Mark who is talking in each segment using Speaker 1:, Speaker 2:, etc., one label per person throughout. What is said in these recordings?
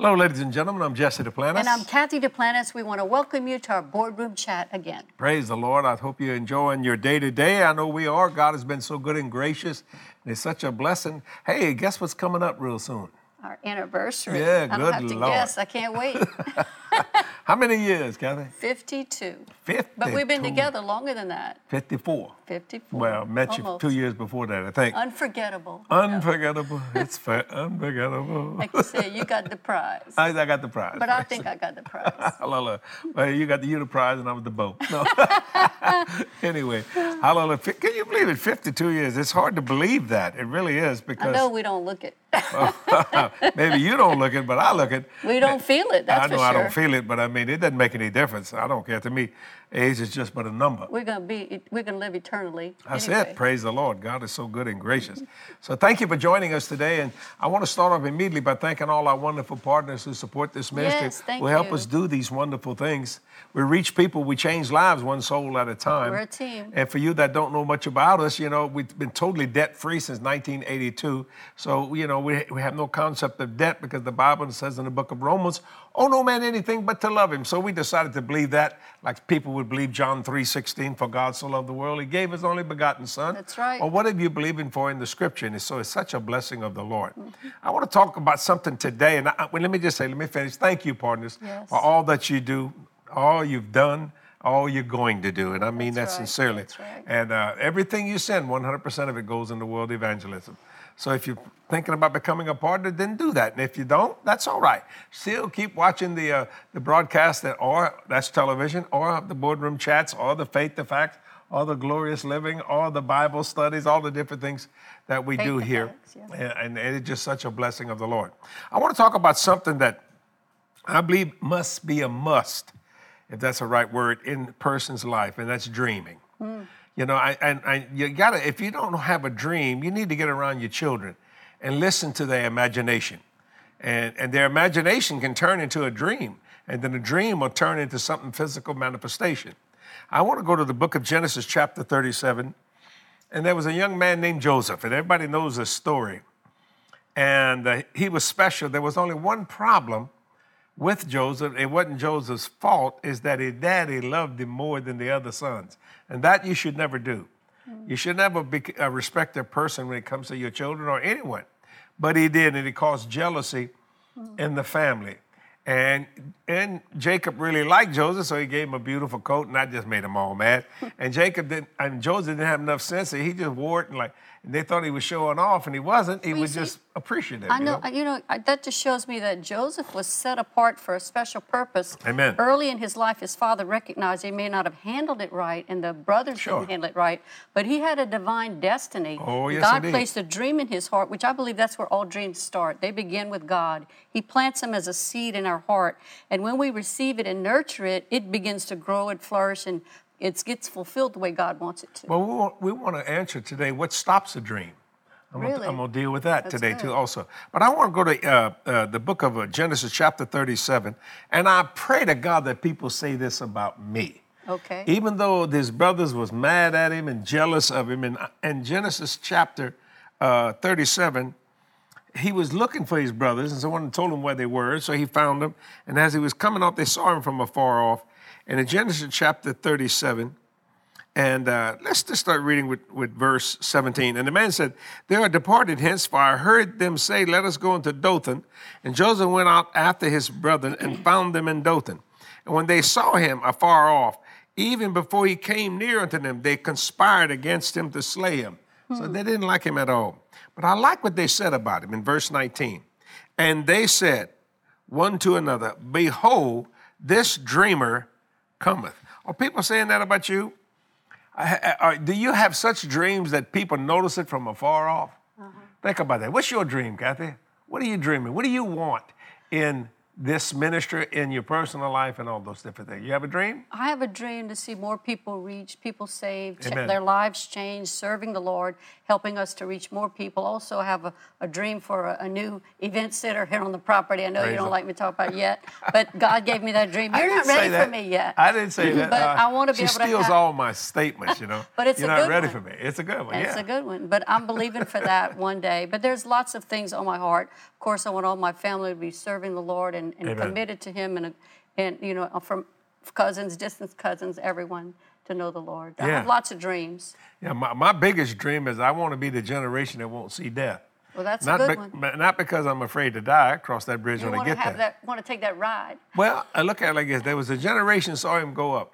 Speaker 1: Hello, ladies and gentlemen. I'm Jesse Duplantis.
Speaker 2: And I'm Kathy Duplantis. We want to welcome you to our boardroom chat again.
Speaker 1: Praise the Lord. I hope you're enjoying your day to day. I know we are. God has been so good and gracious. And it's such a blessing. Hey, guess what's coming up real soon?
Speaker 2: Our anniversary.
Speaker 1: Yeah,
Speaker 2: I
Speaker 1: good
Speaker 2: don't have to
Speaker 1: Lord.
Speaker 2: guess. I can't wait.
Speaker 1: How many years, Kathy?
Speaker 2: 52.
Speaker 1: 50.
Speaker 2: But we've been together longer than that.
Speaker 1: 54.
Speaker 2: 54.
Speaker 1: Well, met you two years before that, I think.
Speaker 2: Unforgettable.
Speaker 1: Unforgettable. it's fa- unforgettable.
Speaker 2: Like you said, you got the prize.
Speaker 1: I, I got the prize.
Speaker 2: But I think I got the prize.
Speaker 1: Hallelujah. Well, you got the you the prize and I was the boat. No. anyway, hallelujah. Can you believe it? 52 years. It's hard to believe that. It really is
Speaker 2: I
Speaker 1: because
Speaker 2: know we don't look it.
Speaker 1: maybe you don't look it, but I look it.
Speaker 2: We don't feel it, that's
Speaker 1: I know
Speaker 2: for
Speaker 1: I don't feel it, but I mean, it doesn't make any difference. I don't care. To me, age is just but a number.
Speaker 2: We're gonna be we're gonna live eternally.
Speaker 1: That's
Speaker 2: anyway.
Speaker 1: it. Praise the Lord. God is so good and gracious. So thank you for joining us today. And I want to start off immediately by thanking all our wonderful partners who support this ministry,
Speaker 2: Yes, thank
Speaker 1: who help
Speaker 2: you.
Speaker 1: us do these wonderful things. We reach people, we change lives one soul at a time.
Speaker 2: We're a team.
Speaker 1: And for you that don't know much about us, you know, we've been totally debt free since 1982. So, you know, we, we have no concept of debt because the Bible says in the book of Romans, oh no man anything but to love him. So we decided to believe that, like people would believe John 3:16, for God so loved the world, he gave his only begotten son.
Speaker 2: That's right.
Speaker 1: Or whatever you're believing for in the scripture. And so it's such a blessing of the Lord.
Speaker 2: Mm-hmm.
Speaker 1: I want to talk about something today. And I, well, let me just say, let me finish. Thank you, partners,
Speaker 2: Yes.
Speaker 1: for all that you do, all you've done, all you're going to do. And I mean
Speaker 2: That's
Speaker 1: that
Speaker 2: right.
Speaker 1: sincerely.
Speaker 2: That's right.
Speaker 1: And uh, everything you send, 100% of it goes into world evangelism. So if you're thinking about becoming a partner, then do that. And if you don't, that's all right. Still keep watching the uh, the broadcast that, or that's television, or the boardroom chats, or the faith, the facts, all the glorious living, all the Bible studies, all the different things that we
Speaker 2: Faith
Speaker 1: do here.
Speaker 2: Facts, yeah.
Speaker 1: And, and it's just such a blessing of the Lord. I want to talk about something that I believe must be a must, if that's the right word, in a person's life, and that's dreaming. You know, I, and I, you gotta, if you don't have a dream, you need to get around your children and listen to their imagination. And, and their imagination can turn into a dream, and then a dream will turn into something physical manifestation. I want to go to the book of Genesis, chapter 37, and there was a young man named Joseph, and everybody knows this story. And uh, he was special. There was only one problem with Joseph. It wasn't Joseph's fault, is that his daddy loved him more than the other sons. And that you should never do. You should never be uh, a respected person when it comes to your children or anyone. But he did, and it caused jealousy in the family. And and Jacob really liked Joseph, so he gave him a beautiful coat, and that just made them all mad. And Jacob didn't, and Joseph didn't have enough sense, so he just wore it and like and they thought he was showing off, and he wasn't. He
Speaker 2: Well,
Speaker 1: was
Speaker 2: see,
Speaker 1: just appreciative.
Speaker 2: I
Speaker 1: you
Speaker 2: know, you know, I- that just shows me that Joseph was set apart for a special purpose.
Speaker 1: Amen.
Speaker 2: Early in his life, his father recognized he may not have handled it right, and the brothers
Speaker 1: Sure.
Speaker 2: didn't handle it right, but he had a divine destiny.
Speaker 1: Oh, yes,
Speaker 2: God
Speaker 1: indeed.
Speaker 2: placed a dream in his heart, which I believe that's where all dreams start. They begin with God. He plants them as a seed in our heart, and when we receive it and nurture it, it begins to grow and flourish, and it gets fulfilled the way God wants it to.
Speaker 1: Well, we want, we want to answer today what stops a dream. I'm
Speaker 2: Really?
Speaker 1: Gonna, I'm going to deal with that
Speaker 2: That's
Speaker 1: today
Speaker 2: good.
Speaker 1: too, also. But I want to go to uh, uh, the book of uh, Genesis, chapter 37, and I pray to God that people say this about me.
Speaker 2: Okay.
Speaker 1: Even though his brothers was mad at him and jealous of him, and in Genesis chapter uh, 37, he was looking for his brothers, and someone told him where they were, so he found them. And as he was coming up, they saw him from afar off. And in Genesis chapter 37, and uh, let's just start reading with, with verse 17. And the man said, They are departed hence, for I heard them say, Let us go into Dothan. And Joseph went out after his brethren and found them in Dothan. And when they saw him afar off, even before he came near unto them, they conspired against him to slay him. So they didn't like him at all. But I like what they said about him in verse 19. And they said one to another, Behold, this dreamer cometh. Are people saying that about you? Do you have such dreams that people notice it from afar off? Uh-huh. Think about that. What's your dream, Kathy? What are you dreaming? What do you want in this ministry in your personal life and all those different things. You have a dream?
Speaker 2: I have a dream to see more people reached, people saved,
Speaker 1: Amen.
Speaker 2: their lives changed, serving the Lord, helping us to reach more people. Also, I have a, a dream for a, a new event center here on the property. I know
Speaker 1: Praise
Speaker 2: you don't
Speaker 1: the-
Speaker 2: like me to talk about it yet, but God gave me that dream. You're
Speaker 1: didn't
Speaker 2: ready for me yet.
Speaker 1: I didn't say that.
Speaker 2: But
Speaker 1: Uh,
Speaker 2: I wanna be able to
Speaker 1: steals
Speaker 2: have-
Speaker 1: all my statements, you know.
Speaker 2: But it's a
Speaker 1: You're not
Speaker 2: good
Speaker 1: ready
Speaker 2: one.
Speaker 1: for me. It's a good one. Yeah.
Speaker 2: It's a good one, but I'm believing for that one day. But there's lots of things on my heart. Of course, I want all my family to be serving the Lord and, and committed to Him, and and you know, uh, from cousins, distant cousins, everyone to know the Lord. I
Speaker 1: Yeah.
Speaker 2: have lots of dreams.
Speaker 1: Yeah, my, my biggest dream is I want to be the generation that won't see death.
Speaker 2: Well, that's
Speaker 1: not
Speaker 2: a good
Speaker 1: bec-
Speaker 2: one.
Speaker 1: Not because I'm afraid to die. I cross that bridge
Speaker 2: You
Speaker 1: when I get there.
Speaker 2: that, want to take that ride.
Speaker 1: Well, I look at it like this: there was a generation saw him go up.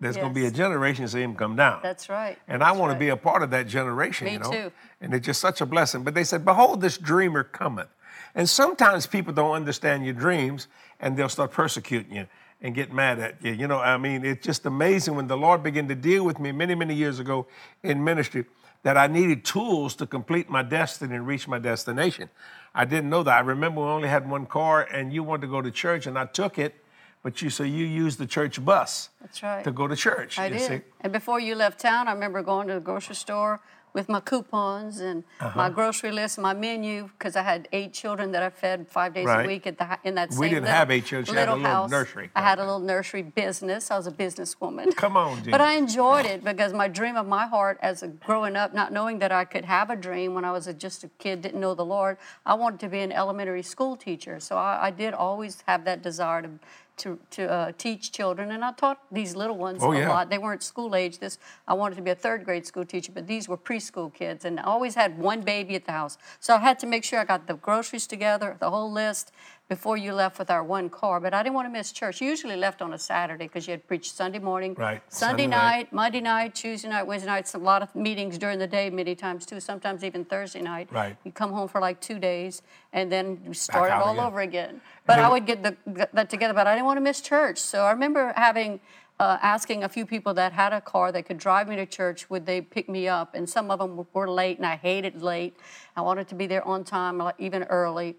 Speaker 1: There's going to be a generation see him come down.
Speaker 2: That's right.
Speaker 1: And I
Speaker 2: That's
Speaker 1: want to be a part of that generation,
Speaker 2: Me
Speaker 1: you know.
Speaker 2: too.
Speaker 1: And it's just such a blessing. But they said, "Behold, this dreamer cometh." And sometimes people don't understand your dreams, and they'll start persecuting you and get mad at you. You know, I mean, it's just amazing when the Lord began to deal with me many, many years ago in ministry that I needed tools to complete my destiny and reach my destination. I didn't know that. I remember we only had one car, and you wanted to go to church, and I took it. But you so you used the church bus
Speaker 2: That's right.
Speaker 1: to go to church.
Speaker 2: I
Speaker 1: you
Speaker 2: did.
Speaker 1: see.
Speaker 2: And before you left town, I remember going to the grocery store with my coupons and
Speaker 1: Uh-huh.
Speaker 2: my grocery list, my menu, because I had eight children that I fed five days
Speaker 1: Right.
Speaker 2: a week at the, in that
Speaker 1: We
Speaker 2: same
Speaker 1: didn't
Speaker 2: little,
Speaker 1: have eight children. She had a
Speaker 2: little
Speaker 1: little
Speaker 2: house.
Speaker 1: nursery.
Speaker 2: I had a little nursery business. I was a businesswoman.
Speaker 1: Come on, Jean.
Speaker 2: But I enjoyed it because my dream of my heart as a growing up, not knowing that I could have a dream when I was a, just a kid, didn't know the Lord, I wanted to be an elementary school teacher. So I, I did always have that desire to to, to uh, teach children, and I taught these little ones
Speaker 1: Oh,
Speaker 2: a
Speaker 1: yeah.
Speaker 2: lot. They weren't school age. This I wanted to be a third grade school teacher, but these were preschool kids, and I always had one baby at the house. So I had to make sure I got the groceries together, the whole list, before you left with our one car. But I didn't want to miss church. You usually left on a Saturday because you had preached Sunday morning,
Speaker 1: Right.
Speaker 2: Sunday,
Speaker 1: Sunday
Speaker 2: night,
Speaker 1: night.
Speaker 2: Monday night, Tuesday night, Wednesday night. A lot of meetings during the day, many times too. Sometimes even Thursday night.
Speaker 1: Right.
Speaker 2: You come home for like two days, and then you start it all
Speaker 1: again.
Speaker 2: over again. But I would get the, that together. But I didn't want to miss church. So I remember having. Uh, asking a few people that had a car that could drive me to church, would they pick me up? And some of them were late, and I hated late. I wanted to be there on time, even early.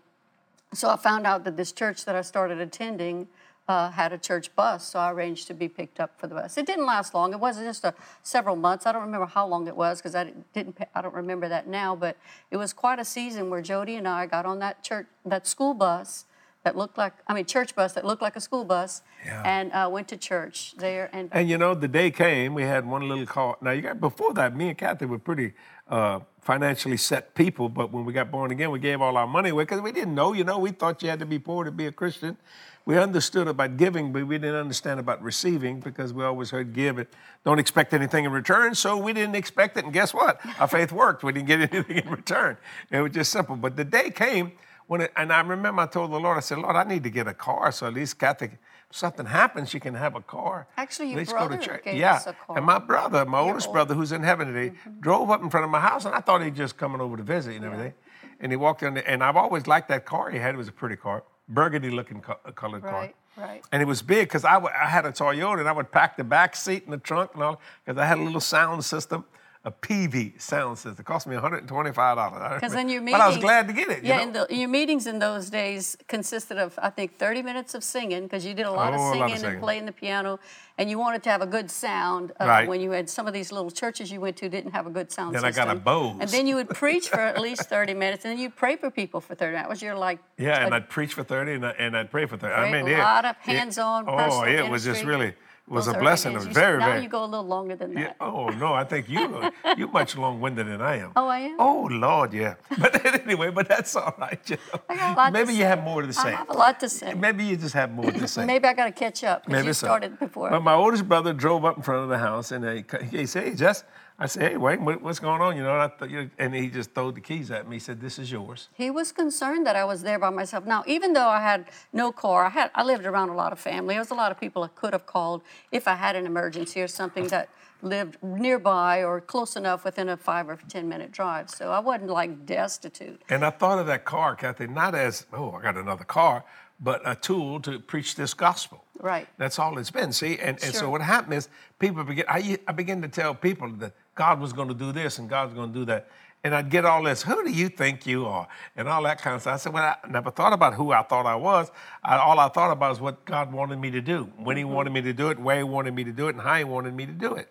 Speaker 2: So I found out that this church that I started attending uh, had a church bus, so I arranged to be picked up for the bus. It didn't last long. It wasn't just a several months. I don't remember how long it was because I didn't. I don't remember that now. But it was quite a season where Jodi and I got on that church, that school bus that looked like, I mean, church bus that looked like a school bus,
Speaker 1: Yeah.
Speaker 2: and uh, went to church there. And
Speaker 1: And you know, the day came, we had one little call. Now, you got before that, me and Kathy were pretty uh, financially set people, but when we got born again, we gave all our money away because we didn't know, you know, we thought you had to be poor to be a Christian. We understood about giving, but we didn't understand about receiving because we always heard give it. Don't expect anything in return, so we didn't expect it. And guess what? Our faith worked. We didn't get anything in return. It was just simple. But the day came when, it, and I remember I told the Lord, I said, Lord, I need to get a car so at least Kathy, if something happens, she can have a car.
Speaker 2: Actually, your
Speaker 1: At least
Speaker 2: brother gave
Speaker 1: yeah.
Speaker 2: us a car.
Speaker 1: And my brother, my oldest
Speaker 2: old-
Speaker 1: brother, who's in heaven today, drove up in front of my house, and I thought he'd just coming over to visit and everything. And he walked in, and I've always liked that car he had. It was a pretty car, burgundy-looking co- uh, colored car.
Speaker 2: right, right.
Speaker 1: And it was big because I, w- I had a Toyota, and I would pack the back seat and the trunk and all, because I had a little sound system, a Peavey sound system. It cost me $125.
Speaker 2: Because then your meetings.
Speaker 1: But I was glad to get it. you
Speaker 2: Yeah,
Speaker 1: know?
Speaker 2: and the, your meetings in those days consisted of, I think, 30 minutes of singing, because you did a lot,
Speaker 1: Oh,
Speaker 2: of,
Speaker 1: lot of
Speaker 2: singing
Speaker 1: singing.
Speaker 2: and playing the piano, and you wanted to have a good sound. Uh,
Speaker 1: Right.
Speaker 2: When you had some of these little churches you went to didn't have a good sound
Speaker 1: Then I
Speaker 2: system.
Speaker 1: got a Bose.
Speaker 2: And then you would preach for at least 30 minutes, and then you'd pray for people for 30 minutes. That was your like.
Speaker 1: Yeah, and I'd preach for 30 and, I, and I'd pray for 30. I mean,
Speaker 2: a
Speaker 1: it-
Speaker 2: lot of hands-on
Speaker 1: Oh, it was just really, was
Speaker 2: those
Speaker 1: a blessing. It was very,
Speaker 2: now
Speaker 1: very.
Speaker 2: you go a little longer than
Speaker 1: Yeah.
Speaker 2: that.
Speaker 1: Oh no, I think you uh, you much long-winded than I am.
Speaker 2: Oh, I am?
Speaker 1: Oh Lord, yeah. But anyway, but that's all right. You know.
Speaker 2: I got a lot to
Speaker 1: Maybe you have more to say.
Speaker 2: I have a lot to say.
Speaker 1: Maybe you just have more to say.
Speaker 2: Maybe I got to catch up
Speaker 1: Maybe
Speaker 2: you
Speaker 1: so.
Speaker 2: started before.
Speaker 1: But my oldest brother drove up in front of the house and he, he said, "Hey, Jess," I said, "Hey, Wayne, what, what's going on?" You know, and, I thought, you and he just threw the keys at me. He said, "This is yours."
Speaker 2: He was concerned that I was there by myself. Now, even though I had no car, I had I lived around a lot of family. There was a lot of people I could have called if I had an emergency or something that lived nearby or close enough within a five or ten minute drive. So I wasn't like destitute.
Speaker 1: And I thought of that car, Kathy, not as, oh, I got another car, but a tool to preach this gospel.
Speaker 2: Right.
Speaker 1: That's all it's been. See, and, and so what happened is people begin. I, I began to tell people that God was going to do this and God's going to do that, And I'd get all this, who do you think you are? And all that kind of stuff. I said, well, I never thought about who I thought I was. I, all I thought about is what God wanted me to do, when He mm-hmm. wanted me to do it, where He wanted me to do it, and how He wanted me to do it.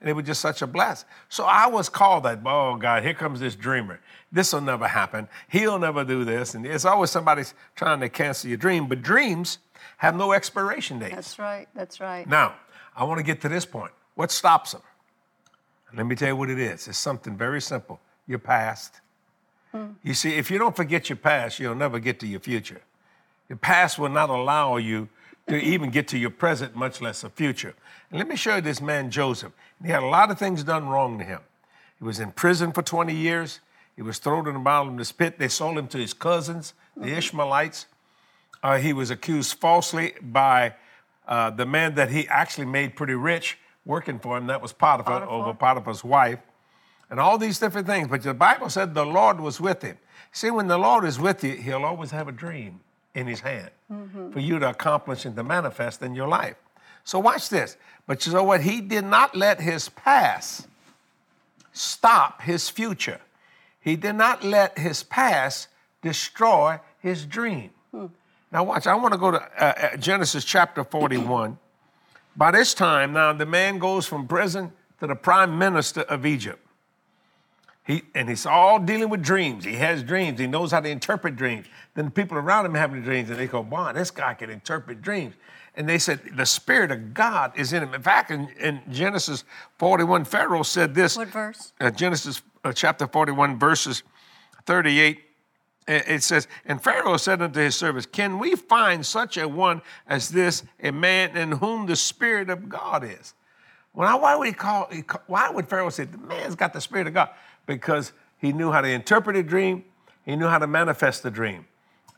Speaker 1: And it was just such a bless. So I was called that, oh God, here comes this dreamer. This will never happen. He'll never do this. And it's always somebody trying to cancel your dream. But dreams have no expiration date.
Speaker 2: That's right. That's right.
Speaker 1: Now, I want to get to this point. What stops them? Let me tell you what it is. It's something very simple your past. Hmm. You see, if you don't forget your past, you'll never get to your future. Your past will not allow you to even get to your present, much less a future. And let me show you this man, Joseph. He had a lot of things done wrong to him. He was in prison for 20 years. He was thrown in the bottom of bottomless pit. They sold him to his cousins, the. Ishmaelites. Uh, he was accused falsely by uh, the man that he actually made pretty rich working for him. That was Potiphar, Potiphar, over Potiphar's wife. And all these different things. But the Bible said the Lord was with him. See, when the Lord is with you, he'll always have a dream in his hand mm-hmm. for you to accomplish and to manifest in your life. So watch this. But you know what? He did not let his past stop his future. He did not let his past destroy his dream. Hmm. Now, watch, I want to go to uh, uh Genesis chapter 41. By this time, now the man goes from prison to the prime minister of Egypt. He, and he's all dealing with dreams. He has dreams. He knows how to interpret dreams. Then the people around him having dreams, and they go, "Wow, this guy can interpret dreams." And they said, "The Spirit of God is in him." In fact, in, in Genesis 41, Pharaoh said this.
Speaker 2: What verse?
Speaker 1: Uh, Genesis chapter 41, verses 38. It says, And Pharaoh said unto his servants, Can we find such a one as this, a man in whom the Spirit of God is? Well, why would he call? Why would Pharaoh say the man's got the Spirit of God? because he knew how to interpret a dream, he knew how to manifest the dream.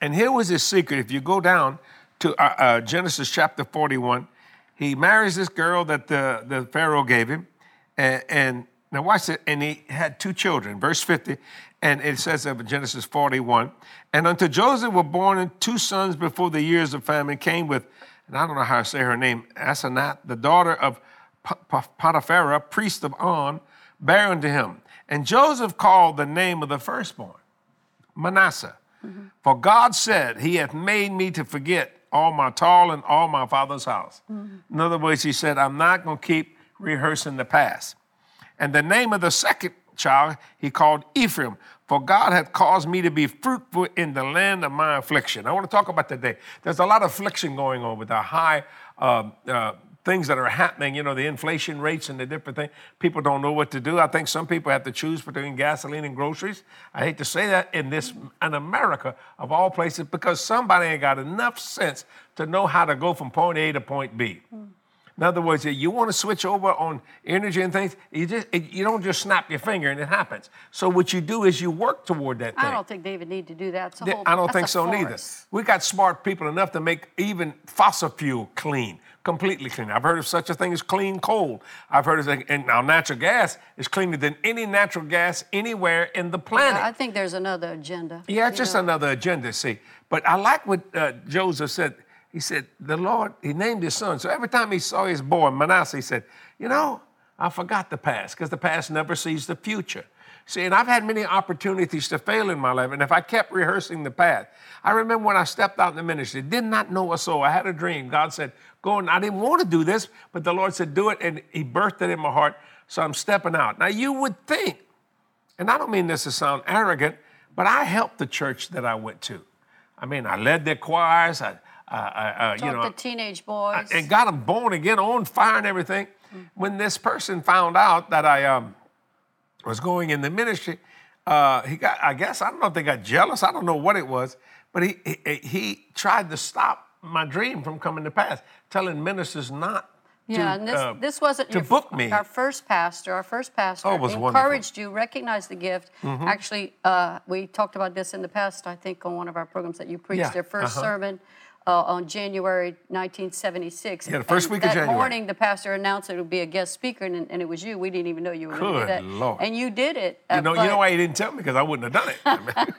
Speaker 1: And here was his secret. If you go down to uh, uh, Genesis chapter 41, he marries this girl that the, the Pharaoh gave him. And, and now watch it. And he had two children. Verse 50. And it says of Genesis 41, and unto Joseph were born two sons before the years of famine came with, and I don't know how to say her name, Asenath, the daughter of Potiphar, priest of On, bare unto him. And Joseph called the name of the firstborn Manasseh. Mm-hmm. For God said, He hath made me to forget all my toil and all my father's house. Mm-hmm. In other words, he said, I'm not going to keep rehearsing the past. And the name of the second child he called Ephraim, for God hath caused me to be fruitful in the land of my affliction. I want to talk about today. There's a lot of affliction going on with the high uh, uh, things that are happening, you know, the inflation rates and the different things. People don't know what to do. I think some people have to choose between gasoline and groceries. I hate to say that in this in America of all places because somebody ain't got enough sense to know how to go from point A to point B. Mm. In other words, you want to switch over on energy and things, you just you don't just snap your finger and it happens. So what you do is you work toward that thing. I
Speaker 2: don't think David need to do that.
Speaker 1: Whole, I don't think so neither. We got smart people enough to make even fossil fuel clean completely clean. I've heard of such a thing as clean coal. I've heard of, and now natural gas is cleaner than any natural gas anywhere in the planet.
Speaker 2: Yeah, I think there's another agenda.
Speaker 1: Yeah, just know. another agenda, see. But I like what uh, Joseph said. He said, the Lord, he named his son. So every time he saw his boy, Manasseh, he said, you know, I forgot the past because the past never sees the future. See, and I've had many opportunities to fail in my life, and if I kept rehearsing the past, I remember when I stepped out in the ministry, did not know a soul. I had a dream. God said, Go and I didn't want to do this, but the Lord said, Do it, and He birthed it in my heart. So I'm stepping out. Now you would think, and I don't mean this to sound arrogant, but I helped the church that I went to. I mean, I led their choirs. I, I
Speaker 2: you know, the teenage boys,
Speaker 1: and got them born again, on fire, and everything. Mm-hmm. When this person found out that I um, was going in the ministry, uh, he got, I guess, I don't know if they got jealous. I don't know what it was, but he, he, he tried to stop my dream from coming to pass, telling ministers not
Speaker 2: yeah,
Speaker 1: to,
Speaker 2: and this, uh, this wasn't
Speaker 1: to
Speaker 2: your,
Speaker 1: book me.
Speaker 2: Our first pastor, our first pastor
Speaker 1: oh, encouraged
Speaker 2: wonderful. you, recognized the gift. Mm-hmm. Actually, uh, we talked about this in the past, I think, on one of our programs that you preached yeah. their 1st uh-huh. sermon uh, on January 1976.
Speaker 1: Yeah, the first
Speaker 2: and
Speaker 1: week
Speaker 2: of
Speaker 1: January.
Speaker 2: That morning, the pastor announced it would be a guest speaker, and, and, it was you. We didn't even know you were going to do that.
Speaker 1: Lord.
Speaker 2: And you did it.
Speaker 1: You know, but, you know why you didn't tell me? Because I wouldn't have done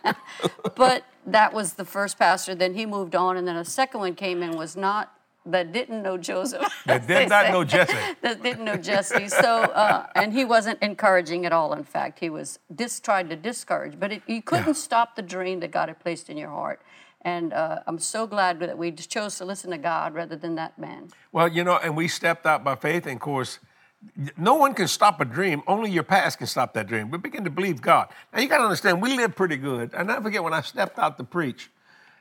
Speaker 2: it. but that was the first pastor. Then he moved on, and then a second one came in was not that didn't know Joseph.
Speaker 1: That did not
Speaker 2: say.
Speaker 1: know Jesse.
Speaker 2: that didn't know Jesse. So, uh, and he wasn't encouraging at all. In fact, he was dis- tried to discourage. But it, you couldn't
Speaker 1: Yeah.
Speaker 2: stop the dream that God had placed in your heart. And uh, I'm so glad that we chose to listen to God rather than that man.
Speaker 1: Well, you know, and we stepped out by faith, and of course, no one can stop a dream. Only your past can stop that dream. We begin to believe God. Now you got to understand, we live pretty good. And I forget when I stepped out to preach.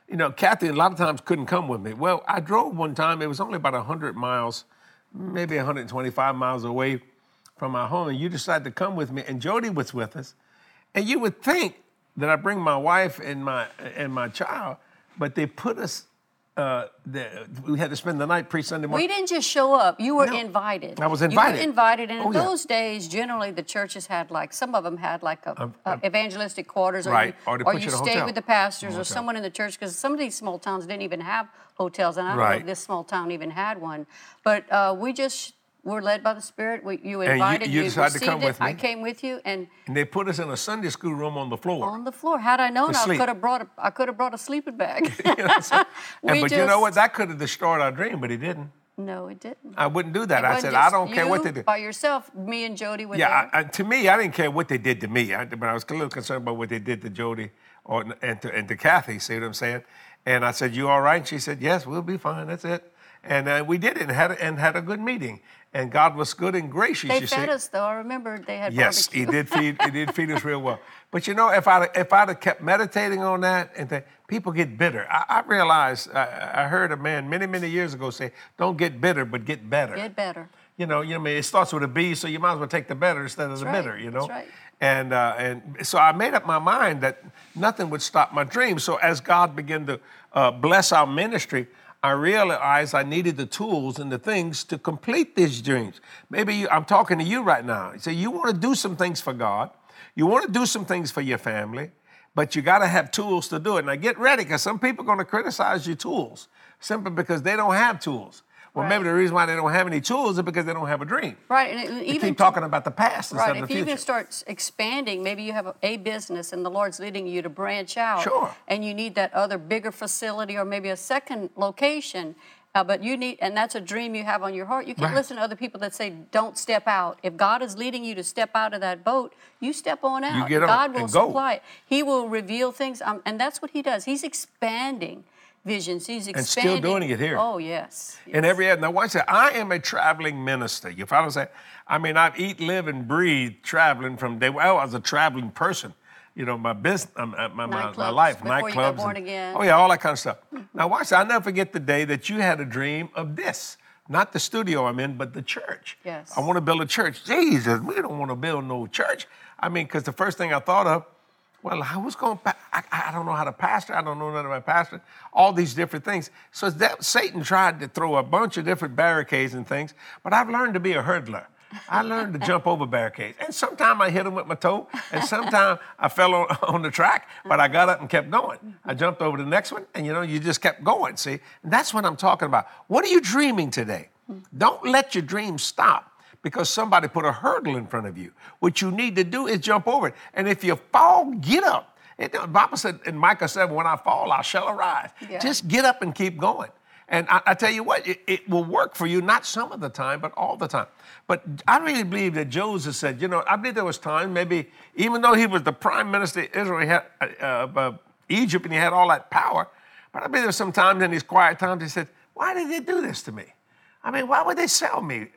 Speaker 1: You know, Kathy a lot of times couldn't come with me. Well, I drove one time. It was only about 100 miles, maybe 125 miles away from my home, and you decided to come with me. And Jodi was with us, and you would think that I bring my wife and my and my child, but they put us. Uh, the, we had to spend the night pre Sunday morning.
Speaker 2: We didn't just show up. You were
Speaker 1: No.
Speaker 2: invited.
Speaker 1: I was invited.
Speaker 2: You were invited, and
Speaker 1: Oh,
Speaker 2: in
Speaker 1: yeah.
Speaker 2: those days, generally the churches had like some of them had like a, a evangelistic quarters, or
Speaker 1: Right.
Speaker 2: you,
Speaker 1: Or
Speaker 2: or you
Speaker 1: you
Speaker 2: stayed with the pastors or someone in the church because some of these small towns didn't even have hotels, and I don't know if this small town even had one. But uh, we just were led by the Spirit. We, you
Speaker 1: you-
Speaker 2: invited,
Speaker 1: you decided to come
Speaker 2: it.
Speaker 1: with
Speaker 2: I came with you, and
Speaker 1: and they put us in a Sunday school room on the floor.
Speaker 2: on the floor. Had I known, I could have brought a, I could have brought a sleeping bag.
Speaker 1: You know, so- and, but you know what? That could have destroyed our dream, but it didn't.
Speaker 2: no, it didn't.
Speaker 1: I wouldn't do that.
Speaker 2: It
Speaker 1: I said, I don't care what they did.
Speaker 2: By yourself, me and Jodi were
Speaker 1: Yeah, I, to me, I didn't care what they did to me, I, but I was a little concerned about what they did to Jodi or and to, and to Kathy. See what I'm saying? And I said, "You all right?" And she said, "Yes, we'll be fine. That's it." And uh, we did it and had and had a good meeting. And God was good and gracious.
Speaker 2: They fed
Speaker 1: see.
Speaker 2: us though. I remember they had
Speaker 1: Yes,
Speaker 2: barbecue.
Speaker 1: he did feed. He did feed us real well. But you know, if I if I'd have kept meditating on that, and th- people get bitter. I, I realized I, I heard a man many many years ago say, "Don't get bitter, but get better."
Speaker 2: Get better.
Speaker 1: You know, you know, I mean, it starts with a B, so you might as well take the better instead of the
Speaker 2: right,
Speaker 1: bitter. You know.
Speaker 2: that's right.
Speaker 1: And uh, and so I made up my mind that nothing would stop my dream. So as God began to uh, bless our ministry. I realized I needed the tools and the things to complete these dreams. Maybe you, I'm talking to you right now. You say you want to do some things for God, you want to do some things for your family, but you got to have tools to do it. Now get ready, because some people are going to criticize your tools simply because they don't have tools. Well, maybe the reason why they don't have any tools is because they don't have a dream.
Speaker 2: Right, and
Speaker 1: They
Speaker 2: even
Speaker 1: keep talking about the past instead of the future.
Speaker 2: right. If you can start expanding, maybe you have a, business and the Lord's leading you to branch out.
Speaker 1: Sure.
Speaker 2: And you need that other bigger facility or maybe a second location. Uh, but you need, and that's a dream you have on your heart. You can
Speaker 1: Right.
Speaker 2: listen to other people that say, "Don't step out." If God is leading you to step out of that boat, you step on out.
Speaker 1: You get on
Speaker 2: God will
Speaker 1: and go.
Speaker 2: supply it. He will reveal things, um, and that's what He does. He's expanding visions. He's expanding.
Speaker 1: still doing it here.
Speaker 2: Oh yes.
Speaker 1: in every area. Now, watch that. I am a traveling minister. You follow what I'm saying? I mean, I eat, live, and breathe traveling from day. Well, oh, I was a traveling person. You know, my business, my, my, my
Speaker 2: Nightclubs,
Speaker 1: life, nightclubs.
Speaker 2: born
Speaker 1: and-
Speaker 2: again.
Speaker 1: Oh yeah, all that kind of stuff. Now, watch. that. I'll never forget the day that you had a dream of this. Not the studio I'm in, but the church.
Speaker 2: Yes.
Speaker 1: I want to build a church. Jesus, we don't want to build no church. I mean, because the first thing I thought of, well, I was going I, I don't know how to pastor. I don't know nothing about pastor. All these different things. So that Satan tried to throw a bunch of different barricades and things, but I've learned to be a hurdler. I learned to jump over barricades. And sometimes I hit them with my toe, and sometimes I fell on, on the track, but I got up and kept going. I jumped over the next one, and you know, you just kept going, see? And that's what I'm talking about. What are you dreaming today? Don't let your dreams stop because somebody put a hurdle in front of you. What you need to do is jump over it. And if you fall, get up. It, the Bible said in Micah 7, when I fall, I shall arise.
Speaker 2: Yeah.
Speaker 1: Just get up and keep going. And I, I tell you what, it, it will work for you, not some of the time, but all the time. But I really believe that Joseph said, you know, I believe there was time, maybe, even though he was the prime minister of Israel, he had, uh, uh, Egypt, and he had all that power, but I believe there was some times in his quiet times he said, why did they do this to me? I mean, why would they sell me?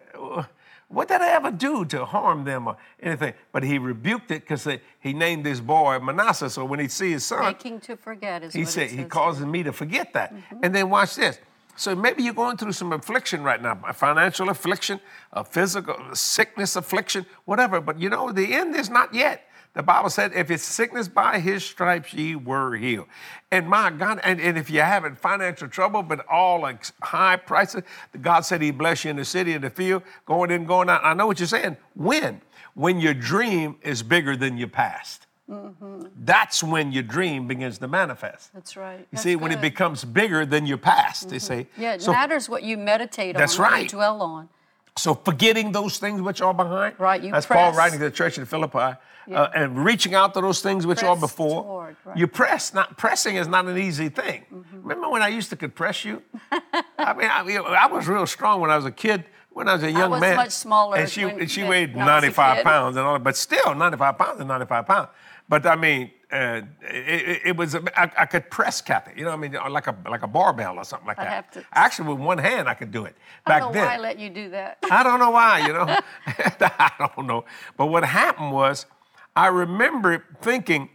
Speaker 1: What did I ever do to harm them or anything? But he rebuked it because he named this boy Manasseh. So when he see his son,
Speaker 2: Making to forget is
Speaker 1: he said he causes me to forget that. Mm-hmm. And then watch this. So maybe you're going through some affliction right now, a financial affliction, a physical sickness affliction, whatever. But you know, the end is not yet. The Bible said, if it's sickness by his stripes, ye were healed. And my God, and, and if you're having financial trouble, but all like high prices, God said he bless you in the city and the field, going in, going out. I know what you're saying. When? When your dream is bigger than your past. Mm-hmm. That's when your dream begins to manifest.
Speaker 2: That's right.
Speaker 1: You
Speaker 2: That's
Speaker 1: see, when it becomes bigger than your past, they mm-hmm. say.
Speaker 2: Yeah, it
Speaker 1: So-
Speaker 2: matters what you meditate
Speaker 1: That's
Speaker 2: on, what you
Speaker 1: right.
Speaker 2: dwell on.
Speaker 1: So forgetting those things which are behind.
Speaker 2: Right, you
Speaker 1: That's Paul writing to the church in Philippi. Uh, and reaching out to those things which are before.
Speaker 2: toward, right.
Speaker 1: You press. Not pressing is not an easy thing. Remember when I used to compress you? I mean, I, I was real strong when I was a kid. When I was a young I
Speaker 2: was
Speaker 1: man,
Speaker 2: much smaller
Speaker 1: and she
Speaker 2: when-
Speaker 1: and she weighed
Speaker 2: I was a
Speaker 1: 95 pounds and all, that, but still 95 pounds is 95 pounds. But I mean, uh, it, it- it was I, I could press Kathy, you know, what I mean, like a like a barbell or something like
Speaker 2: I'd
Speaker 1: that.
Speaker 2: have to-
Speaker 1: Actually, with one hand, I could do it Back I
Speaker 2: don't know
Speaker 1: then.
Speaker 2: why I let you do that.
Speaker 1: I don't know why, you know. I don't know. But what happened was, I remember thinking,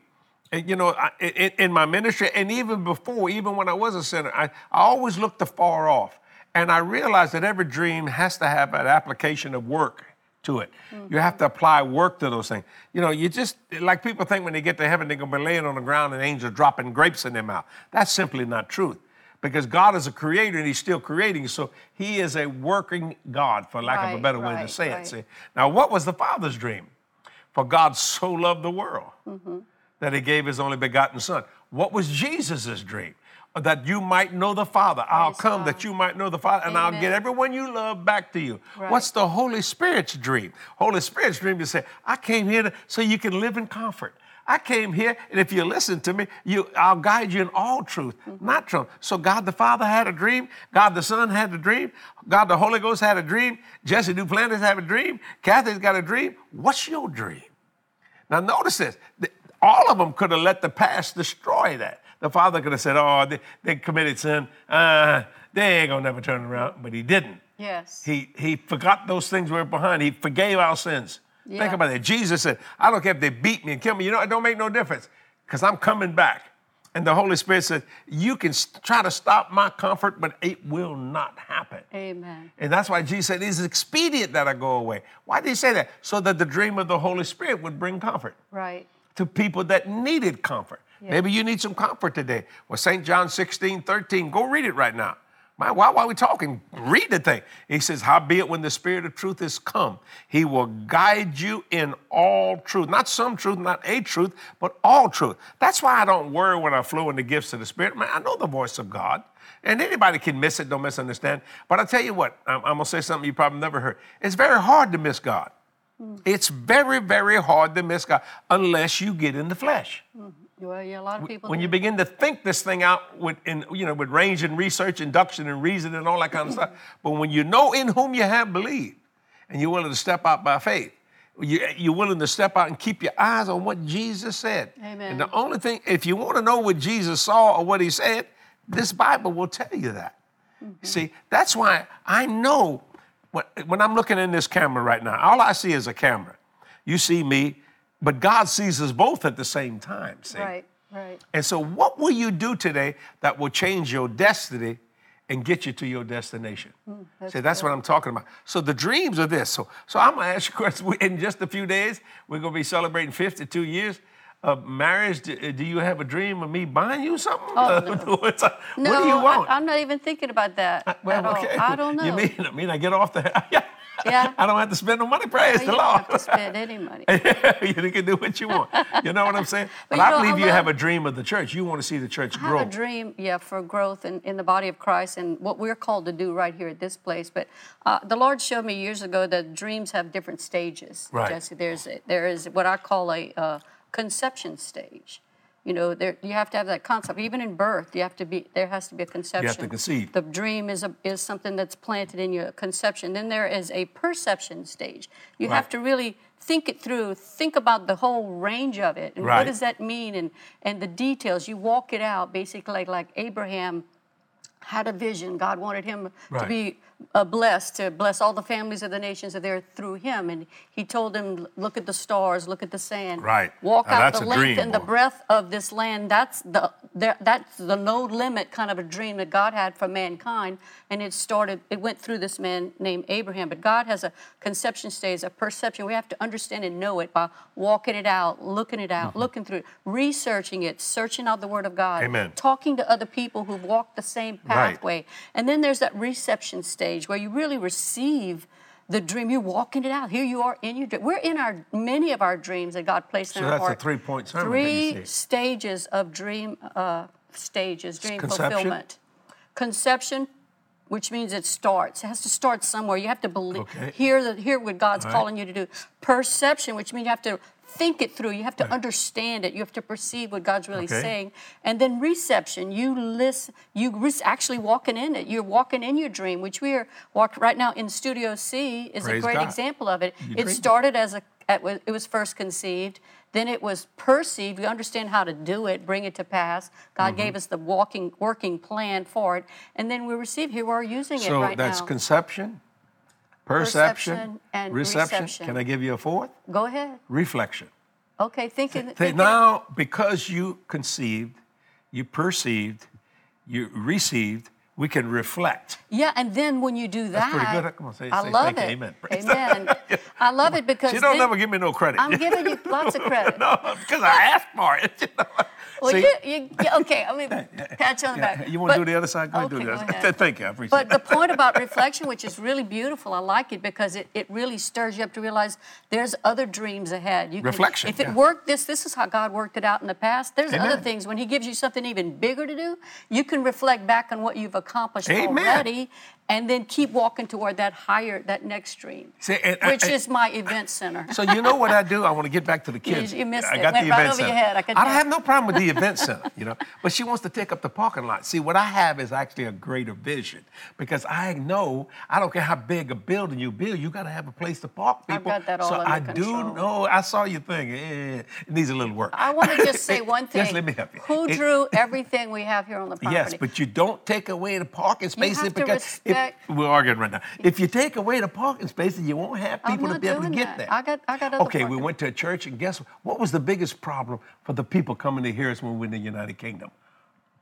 Speaker 1: you know, I- in, in my ministry, and even before, even when I was a sinner, I, I always looked afar off. And I realized that every dream has to have an application of work to it. You have to apply work to those things. You know, you just, like people think when they get to heaven, they're going to be laying on the ground and angels dropping grapes in their mouth. That's simply not truth because God is a creator and He's still creating. So He is a working God, for lack of a
Speaker 2: Right,
Speaker 1: better way to say
Speaker 2: right.
Speaker 1: it. See? Now, what was the Father's dream? For God so loved the world
Speaker 2: Mm-hmm.
Speaker 1: that He gave His only begotten Son. What was Jesus' dream? That you might know the Father. I'll come
Speaker 2: God.
Speaker 1: that you might know the Father, and I'll get everyone you love back to you.
Speaker 2: Right.
Speaker 1: What's the Holy Spirit's dream? Holy Spirit's dream is say, I came here to, so you can live in comfort. I came here, and if you listen to me, you, I'll guide you in all truth,
Speaker 2: Mm-hmm.
Speaker 1: not truth. So God the Father had a dream. God the Son had a dream. God the Holy Ghost had a dream. Jesse Duplantis had a dream. Kathy's got a dream. What's your dream? Now, notice this. All of them could have let the past destroy that. The father could have said, Oh, they, they committed sin. Uh, they ain't going to never turn around. But he didn't.
Speaker 2: Yes.
Speaker 1: He, he forgot those things were behind. He forgave our sins. Think about that. Jesus said, I don't care if they beat me and kill me. You know, it don't make no difference because I'm coming back. And the Holy Spirit said, You can try to stop my comfort, but it will not happen.
Speaker 2: Amen.
Speaker 1: And that's why Jesus said, It is expedient that I go away. Why did he say that? So that the dream of the Holy Spirit would bring comfort
Speaker 2: Right.
Speaker 1: to people that needed comfort. Maybe you need some comfort today. Well, St. John 16, 13, go read it right now. Man, why, why are we talking? Read the thing. He says, Howbeit, when the Spirit of truth is come, he will guide you in all truth. Not some truth, not a truth, but all truth. That's why I don't worry when I flow in the gifts of the Spirit. Man, I know the voice of God. And anybody can miss it, don't misunderstand. But I tell you what, I'm, I'm gonna say something you probably never heard. It's very hard to miss God. Hmm. It's very, very hard to miss God unless you get in the flesh. Hmm.
Speaker 2: Well, yeah, a lot of people.
Speaker 1: When
Speaker 2: do.
Speaker 1: you begin to think this thing out with, in, you know, with range and research, induction and reason and all that kind of stuff, but when you know in whom you have believed, and you're willing to step out by faith, you, you're willing to step out and keep your eyes on what Jesus said.
Speaker 2: Amen.
Speaker 1: And the only thing, if you want to know what Jesus saw or what he said, this Bible will tell you that. Mm-hmm. See, that's why I know when, when I'm looking in this camera right now, all I see is a camera. You see me, but God sees us both at the same time. See?
Speaker 2: Right. Right.
Speaker 1: And so, what will you do today that will change your destiny and get you to your destination?
Speaker 2: Hmm, that's
Speaker 1: See, that's what I'm talking about. So, the dreams are this. So, so I'm going to ask you a question. In just a few days, we're going to be celebrating 52 years of marriage. Do, uh, do you have a dream of me buying you something?
Speaker 2: Oh? No,
Speaker 1: what do you want?
Speaker 2: I, am not even thinking about that uh,
Speaker 1: well,
Speaker 2: at all. I don't know.
Speaker 1: You mean, I mean I get off the.
Speaker 2: Yeah.
Speaker 1: I don't have to spend no money. Praise
Speaker 2: you
Speaker 1: the Lord.
Speaker 2: You don't have to spend any money.
Speaker 1: you can do what you want. You know what I'm saying? But,
Speaker 2: But
Speaker 1: I
Speaker 2: know, I
Speaker 1: believe you have a dream of the church. You want to see the church
Speaker 2: I
Speaker 1: grow.
Speaker 2: have a dream, yeah, for growth in, in the body of Christ and what we're called to do right here at this place. But uh, the Lord showed me years ago that dreams have different stages.
Speaker 1: Right.
Speaker 2: Jesse, there's a, there is what I call a uh, conception stage. You know, there you have to have that concept. Even in birth, you have to be there has to be a conception.
Speaker 1: You have to conceive.
Speaker 2: The dream is a, is something that's planted in your conception. Then there is a perception stage. You have to really think it through. Think about the whole range of it and
Speaker 1: Right.
Speaker 2: what does that mean and and the details. You walk it out basically like like Abraham had a vision. God wanted him to be uh, blessed, to bless all the families of the nations of there through him. And he told him, look at the stars, look at the sand.
Speaker 1: Right.
Speaker 2: Walk
Speaker 1: Now
Speaker 2: out the length
Speaker 1: dream,
Speaker 2: and the breadth of this land. That's the there, that's the no limit kind of a dream that God had for mankind. And it started, it went through this man named Abraham. But God has a conception stage, a perception. We have to understand and know it by walking it out, looking it
Speaker 1: Mm-hmm.
Speaker 2: out, looking through it, researching it, searching out the Word of God,
Speaker 1: Amen.
Speaker 2: talking to other people who've walked the same
Speaker 1: Right.
Speaker 2: pathway. And then there's that reception stage where you really receive the dream. You're walking it out. Here you are in your dream. We're in our many of our dreams that God placed in
Speaker 1: So that's a
Speaker 2: heart.
Speaker 1: three-point sermon
Speaker 2: Three stages of dream uh, stages, dream
Speaker 1: Conception?
Speaker 2: fulfillment. Conception, which means it starts. It has to start somewhere. You have to believe,
Speaker 1: Okay.
Speaker 2: hear the, hear what God's
Speaker 1: right.
Speaker 2: calling you to do. Perception, which means you have to think it through. You have to understand it. You have to perceive what God's really
Speaker 1: Okay.
Speaker 2: saying. And then reception, you listen. You re- actually walking in it. You're walking in your dream, which we are walking right now in Studio C is
Speaker 1: Praise
Speaker 2: a great
Speaker 1: God.
Speaker 2: example of it.
Speaker 1: You
Speaker 2: it
Speaker 1: it.
Speaker 2: started as a at, it was first conceived. Then it was perceived. you understand how to do it, bring it to pass. God
Speaker 1: Mm-hmm.
Speaker 2: gave us the walking, working plan for it, and then we receive. Here we're using it
Speaker 1: So
Speaker 2: right
Speaker 1: that's
Speaker 2: now.
Speaker 1: conception, perception,
Speaker 2: Perception and
Speaker 1: reception.
Speaker 2: reception.
Speaker 1: Can I give you a fourth?
Speaker 2: Go ahead.
Speaker 1: Reflection.
Speaker 2: Okay, thinking.
Speaker 1: Say,
Speaker 2: thinking
Speaker 1: now, because you conceived, you perceived, you received, we can reflect.
Speaker 2: Yeah, and then when you do that, That's
Speaker 1: pretty good. Come on, say-
Speaker 2: I
Speaker 1: say
Speaker 2: love it.
Speaker 1: Amen.
Speaker 2: Amen. I love it because
Speaker 1: She don't never give me no credit.
Speaker 2: I'm giving you lots of credit.
Speaker 1: no, because I asked for it. you know.
Speaker 2: Well,
Speaker 1: See?
Speaker 2: you, you, okay. I mean, pat you on the
Speaker 1: Yeah,
Speaker 2: back.
Speaker 1: You want to do the other side? Go ahead,
Speaker 2: okay,
Speaker 1: do the other side. Thank you. I appreciate
Speaker 2: But the point about reflection, which is really beautiful, I like it because it, it really stirs you up to realize there's other dreams ahead. You can-
Speaker 1: Reflection,
Speaker 2: if it
Speaker 1: yeah.
Speaker 2: worked, this this is how God worked it out in the past. There's other things when He gives you something even bigger to do, you can reflect back on what you've accomplished
Speaker 1: Amen.
Speaker 2: already, and then keep walking toward that higher, that next dream,
Speaker 1: See, and I-
Speaker 2: which
Speaker 1: I-
Speaker 2: is my event center.
Speaker 1: So you know what I do? I want to get back to the kids.
Speaker 2: you missed
Speaker 1: I
Speaker 2: it.
Speaker 1: got
Speaker 2: Went
Speaker 1: the
Speaker 2: right
Speaker 1: event
Speaker 2: over your
Speaker 1: center.
Speaker 2: head. I
Speaker 1: don't have no problem with the event center, you know. But she wants to take up the parking lot. See, what I have is actually a greater vision because I know I don't care how big a building you build, you got to have a place to park people.
Speaker 2: I've got that all
Speaker 1: so
Speaker 2: under
Speaker 1: I
Speaker 2: control.
Speaker 1: do know. I saw your thing. It needs a little work.
Speaker 2: I want to just say one thing.
Speaker 1: Just let me help you.
Speaker 2: Who
Speaker 1: It-
Speaker 2: drew everything we have here on the property?
Speaker 1: Yes, but you don't take away the parking spaces because
Speaker 2: respect-
Speaker 1: if, we're arguing right now. If you take away the parking spaces, you won't have people to be able to get
Speaker 2: that.
Speaker 1: there.
Speaker 2: I got- I got other
Speaker 1: Okay, we went to a church, and guess what? What was the biggest problem for the people coming to hear us when we're in the United Kingdom?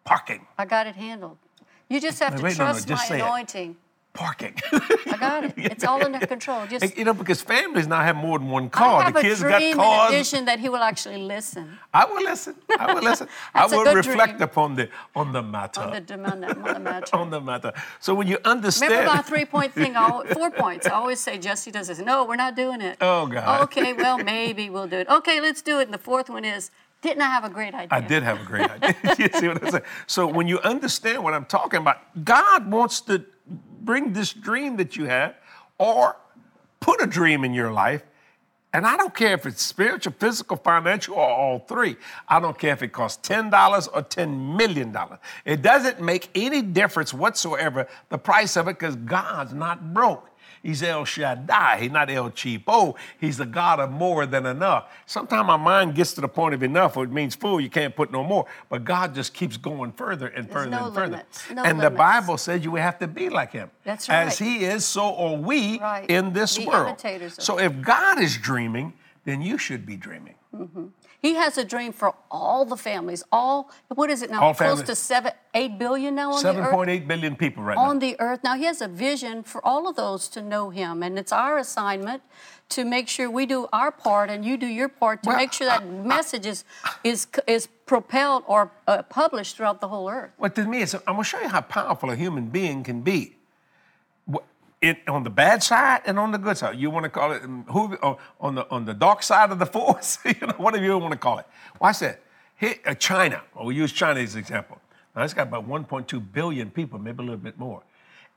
Speaker 1: Parking.
Speaker 2: I got it handled. You just have to
Speaker 1: wait, no, no,
Speaker 2: trust
Speaker 1: just
Speaker 2: my
Speaker 1: say it.
Speaker 2: anointing.
Speaker 1: Parking.
Speaker 2: I got it. It's all under control. Just
Speaker 1: you know, because families now have more than one car.
Speaker 2: I have
Speaker 1: The
Speaker 2: a
Speaker 1: kids
Speaker 2: dream
Speaker 1: got
Speaker 2: and
Speaker 1: cars.
Speaker 2: a vision that he will actually listen
Speaker 1: I will listen. I will listen. I
Speaker 2: That's a
Speaker 1: will
Speaker 2: good
Speaker 1: reflect
Speaker 2: dream.
Speaker 1: upon the on the matter.
Speaker 2: on the demand on the matter.
Speaker 1: on the matter. So when you understand.
Speaker 2: Remember my three-point thing? I al- Four points. I always say Jesse does this. No, we're not doing it.
Speaker 1: Oh, God.
Speaker 2: Okay, well maybe we'll do it. Okay, let's do it. And the fourth one is, didn't I have a great idea?
Speaker 1: I did have a great idea. you see what I'm saying? So when you understand what I'm talking about, God wants to bring this dream that you have or put a dream in your life. And I don't care if it's spiritual, physical, financial, or all three. I don't care if it costs $10 or $10 million. It doesn't make any difference whatsoever, the price of it, because God's not broke. He's El Shaddai. He's not El Cheapo. He's the God of more than enough. Sometimes our mind gets to the point of enough, or it means full, you can't put no more. But God just keeps going further and further
Speaker 2: no
Speaker 1: and further.
Speaker 2: No
Speaker 1: and the. Bible says you have to be like Him.
Speaker 2: That's right. As.
Speaker 1: He is, so are we
Speaker 2: Right.
Speaker 1: in this
Speaker 2: Be
Speaker 1: world. So if God is dreaming, then you should be dreaming.
Speaker 2: He has a dream for all the families. All what is it now?
Speaker 1: All
Speaker 2: Close
Speaker 1: families.
Speaker 2: to seven, eight billion now on the earth.
Speaker 1: 7.8 billion people right
Speaker 2: on
Speaker 1: now.
Speaker 2: On the earth. Now, he has a vision for all of those to know him, and it's our assignment to make sure we do our part and you do your part to
Speaker 1: Well,
Speaker 2: make sure that message is, is, is propelled or uh, published throughout the whole earth.
Speaker 1: What to me is, I'm going to show you how powerful a human being can be. It, on the bad side and on the good side. You want to call it um, who, on- on, the, on the dark side of the force, you know, whatever you want to call it. Watch that. Here, uh, China, well, we use China as an example. Now, it's got about 1.2 billion people, maybe a little bit more.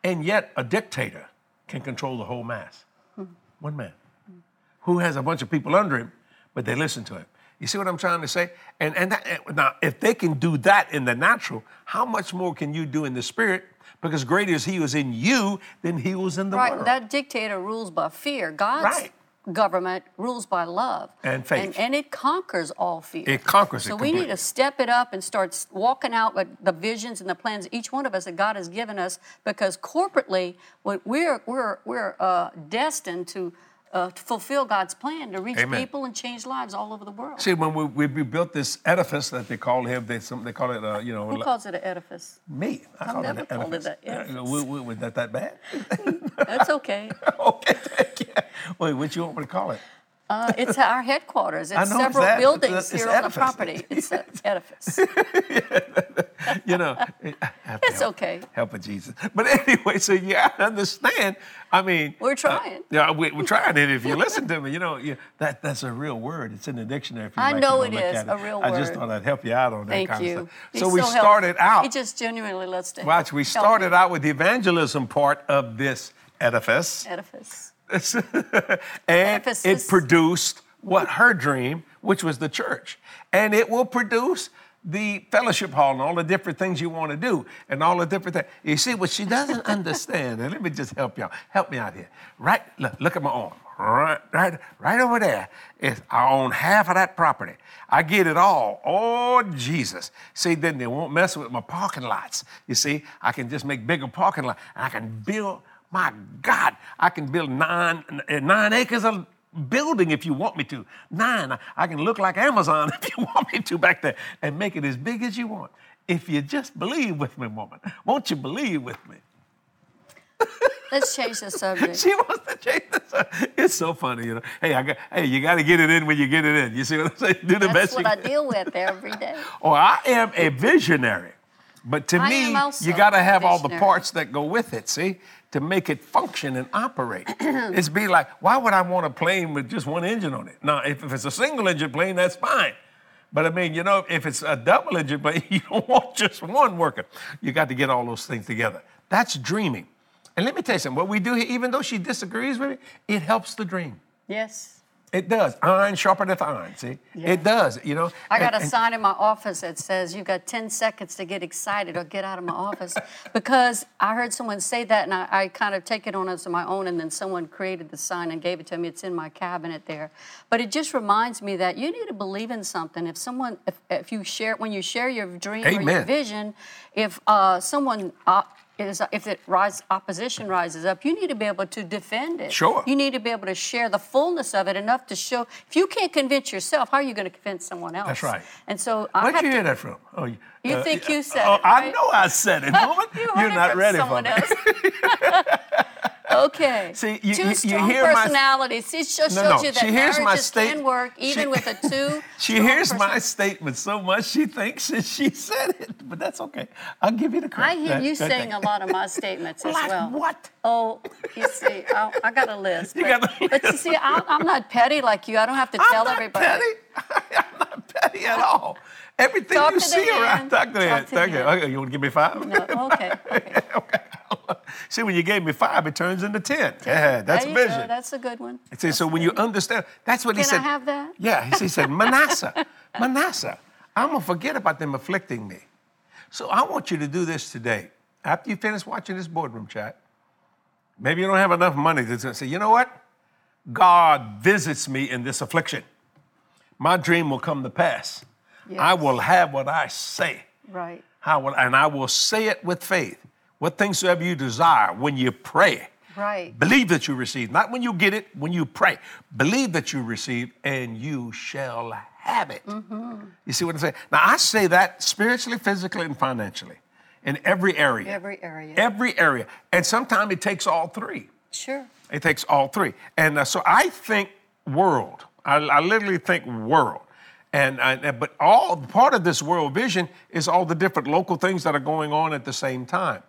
Speaker 1: And yet, a dictator can control the whole mass. One man who has a bunch of people under him, but they listen to him. You see what I'm trying to say? And, and that, now, if they can do that in the natural, how much more can you do in the spirit? Because greater is He who is in you than He who is in the
Speaker 2: Right,
Speaker 1: world.
Speaker 2: that dictator rules by fear. God's
Speaker 1: Right.
Speaker 2: government rules by love
Speaker 1: And faith.
Speaker 2: and, and it conquers all fear.
Speaker 1: It conquers it
Speaker 2: So we need to step it up and start walking out with the visions and the plans each one of us that God has given us. Because corporately, we're we're we're uh, destined to. Uh, to fulfill God's plan to reach
Speaker 1: Amen.
Speaker 2: people and change lives all over the world.
Speaker 1: See, when we, we, we built this edifice that they call him, they, some, they call it, uh, you know,
Speaker 2: Who calls it an edifice?
Speaker 1: me. I
Speaker 2: I've
Speaker 1: call
Speaker 2: never
Speaker 1: it an
Speaker 2: called it
Speaker 1: edifice.
Speaker 2: that, edifice.
Speaker 1: Yeah, we- we- was that that bad?
Speaker 2: That's okay.
Speaker 1: okay, thank you. Wait, what you want me to call it?
Speaker 2: Uh, it's our headquarters. It's
Speaker 1: know
Speaker 2: several
Speaker 1: ed-
Speaker 2: buildings here on the property. It's an edifice.
Speaker 1: you know, I have to
Speaker 2: It's
Speaker 1: help-
Speaker 2: okay.
Speaker 1: Help of Jesus. But anyway, so you gotta understand. I mean,
Speaker 2: We're
Speaker 1: uh,
Speaker 2: trying.
Speaker 1: yeah, we, we're trying it. If you listen to me, you know, you, that that's a real word. It's in the dictionary. If you
Speaker 2: I
Speaker 1: like
Speaker 2: know
Speaker 1: to
Speaker 2: it is a real
Speaker 1: I just thought I'd help you out on that
Speaker 2: Thank
Speaker 1: kind
Speaker 2: you.
Speaker 1: of stuff.
Speaker 2: He's
Speaker 1: so we
Speaker 2: helpful.
Speaker 1: started out.
Speaker 2: He just genuinely loves to
Speaker 1: Watch, we started
Speaker 2: me.
Speaker 1: out with the evangelism part of this edifice.
Speaker 2: edifice.
Speaker 1: and
Speaker 2: Edifices.
Speaker 1: it produced what her dream, which was the church. And it will produce the fellowship hall and all the different things you want to do and all the different things. You see, what she doesn't understand, and let me just help y'all, Help me out here. Right, look, look at my arm. Right, right, right over there is I own half of that property. I get it all. Oh, Jesus. See, then they won't mess with my parking lots. You see, I can just make bigger parking lots. And I can build my God, I can build nine, nine acres of building if you want me to. Nine. I can look like Amazon if you want me to back there and make it as big as you want. If you just believe with me, woman, won't you believe with me?
Speaker 2: Let's change the subject.
Speaker 1: She wants to change this. It's so funny, you know. Hey, I got, hey, you got to get it in when you get it in. You see what I'm saying? Do the
Speaker 2: That's
Speaker 1: best
Speaker 2: what I deal with every day.
Speaker 1: Oh, I am a visionary. But to
Speaker 2: I
Speaker 1: me, you got to have all the parts that go with it, see, to make it function and operate. it's be like, why would I want a plane with just one engine on it? Now, if, if it's a single engine plane, that's fine. But I mean, you know, if it's a double engine plane, you don't want just one working. You got to get all those things together. That's dreaming. And let me tell you something, what we do here, even though she disagrees with me, it helps the dream.
Speaker 2: Yes.
Speaker 1: It does. Iron sharpeneth iron, see?
Speaker 2: Yeah.
Speaker 1: It does, you know.
Speaker 2: I got
Speaker 1: And-
Speaker 2: a sign in my office that says you've got 10 seconds to get excited or get out of my office because I heard someone say that and I, I kind of take it on as my own and then someone created the sign and gave it to me. It's in my cabinet there. But it just reminds me that you need to believe in something. If someone, if, if you share, when you share your dream or your vision, if uh, someone, uh, is, if it rise, opposition rises up, you need to be able to defend it.
Speaker 1: Sure.
Speaker 2: You need to be able to share the fullness of it enough to show. If you can't convince yourself, how are you going to convince someone else?
Speaker 1: That's right.
Speaker 2: And so I
Speaker 1: Where'd you
Speaker 2: to,
Speaker 1: hear that from? Oh, you,
Speaker 2: You uh, think you said
Speaker 1: oh,
Speaker 2: it,
Speaker 1: I know I said it, woman.
Speaker 2: You
Speaker 1: You're
Speaker 2: it
Speaker 1: not ready for
Speaker 2: else. okay.
Speaker 1: See, you-
Speaker 2: two
Speaker 1: you- you
Speaker 2: strong
Speaker 1: hear
Speaker 2: personalities. It just
Speaker 1: No,
Speaker 2: shows
Speaker 1: no,
Speaker 2: you that
Speaker 1: she hears my
Speaker 2: marriages
Speaker 1: state-
Speaker 2: can work even
Speaker 1: she-
Speaker 2: with a two.
Speaker 1: She hears my
Speaker 2: person-
Speaker 1: statement so much she thinks that she said it, but that's okay. I'll give you the credit.
Speaker 2: I hear
Speaker 1: That-
Speaker 2: you
Speaker 1: that
Speaker 2: saying
Speaker 1: thing.
Speaker 2: a lot of my statements as
Speaker 1: Like
Speaker 2: well.
Speaker 1: what?
Speaker 2: Oh, you see, I, I got a list.
Speaker 1: You
Speaker 2: but,
Speaker 1: got a
Speaker 2: but you see, I, I'm not petty like you. I don't have to
Speaker 1: I'm
Speaker 2: tell
Speaker 1: not
Speaker 2: everybody.
Speaker 1: petty. I'm not petty at all. Everything
Speaker 2: Talk
Speaker 1: you
Speaker 2: to
Speaker 1: see around. Talk to
Speaker 2: Talk
Speaker 1: hand.
Speaker 2: to
Speaker 1: Talk
Speaker 2: the
Speaker 1: to
Speaker 2: hand.
Speaker 1: Okay, you want to give me five?
Speaker 2: No, okay, okay.
Speaker 1: okay. See, when you gave me five, it turns into ten. Yeah, that's
Speaker 2: there
Speaker 1: vision.
Speaker 2: Go. That's a good one.
Speaker 1: See, so when you understand, that's what he said.
Speaker 2: Can I have that?
Speaker 1: Yeah, he he said, Manasseh, Manasseh, I'm gonna forget about them afflicting me. So I want you to do this today. After you finish watching this boardroom chat, maybe you don't have enough money to say, you know what? God visits me in this affliction. My dream will come to pass. I will have what I say.
Speaker 2: Right.
Speaker 1: How will, and I will say it with faith. What things soever you desire when you pray.
Speaker 2: Right.
Speaker 1: Believe that you receive, not when you get it, when you pray. Believe that you receive, and you shall have it. You see what I'm saying? Now, I say that spiritually, physically, and financially, in every area.
Speaker 2: Every area.
Speaker 1: Every area. And sometimes it takes all three.
Speaker 2: Sure.
Speaker 1: It takes all three. And uh, so I think world. I, I literally think world. And, uh, but all part of this world vision is all the different local things that are going on at the same time.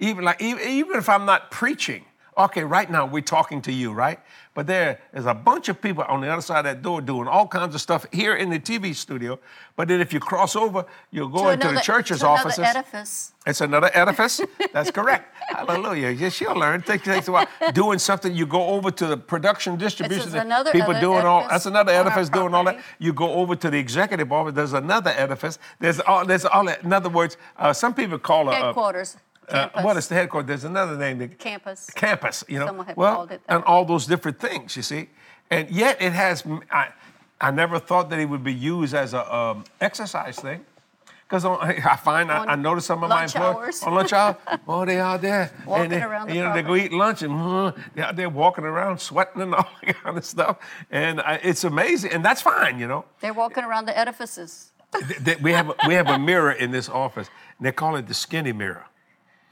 Speaker 1: Even like even, even if I'm not preaching, okay, right now we're talking to you, right? But there is a bunch of people on the other side of that door doing all kinds of stuff here in the TV studio. But then if you cross over, you'll go
Speaker 2: To
Speaker 1: into the church's
Speaker 2: to another
Speaker 1: offices.
Speaker 2: edifice.
Speaker 1: It's another edifice. That's correct. Hallelujah. Yes, she'll learn. Take, takes a while. Doing something, you go over to the production distribution.
Speaker 2: another
Speaker 1: people
Speaker 2: other
Speaker 1: doing all. That's another edifice doing all that. You go over to the executive office. There's another edifice. There's all. There's all. that. In other words, uh, some people call a, a
Speaker 2: Headquarters.
Speaker 1: Uh, what is the headquarters? There's another name. that-
Speaker 2: Campus.
Speaker 1: campus, you know.
Speaker 2: Someone had
Speaker 1: well,
Speaker 2: called it that.
Speaker 1: and all those different things, you see. And yet it has, I, I never thought that it would be used as a um, exercise thing. Because I find, I,
Speaker 2: On
Speaker 1: I notice some of my
Speaker 2: lunch
Speaker 1: employees
Speaker 2: hours.
Speaker 1: on lunch hour, oh, they out there.
Speaker 2: Walking
Speaker 1: and they,
Speaker 2: around the
Speaker 1: You know, they go eat lunch and uh, they're out there walking around, sweating and all that kind of stuff. And I, it's amazing. And that's fine, you know.
Speaker 2: They're walking around the edifices.
Speaker 1: We, have a, we have a mirror in this office, and they call it the skinny mirror.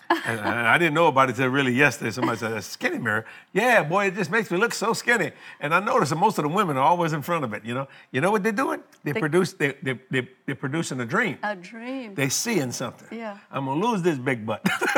Speaker 1: And I I didn't know about it till really yesterday. Somebody said, a skinny mirror. Yeah, boy, it just makes me look so skinny. And I noticed that most of the women are always in front of it, you know. You know what they're doing? They, produce, they, they, they, they're producing a dream.
Speaker 2: A dream.
Speaker 1: They're seeing something.
Speaker 2: Yeah.
Speaker 1: I'm gonna lose this big butt.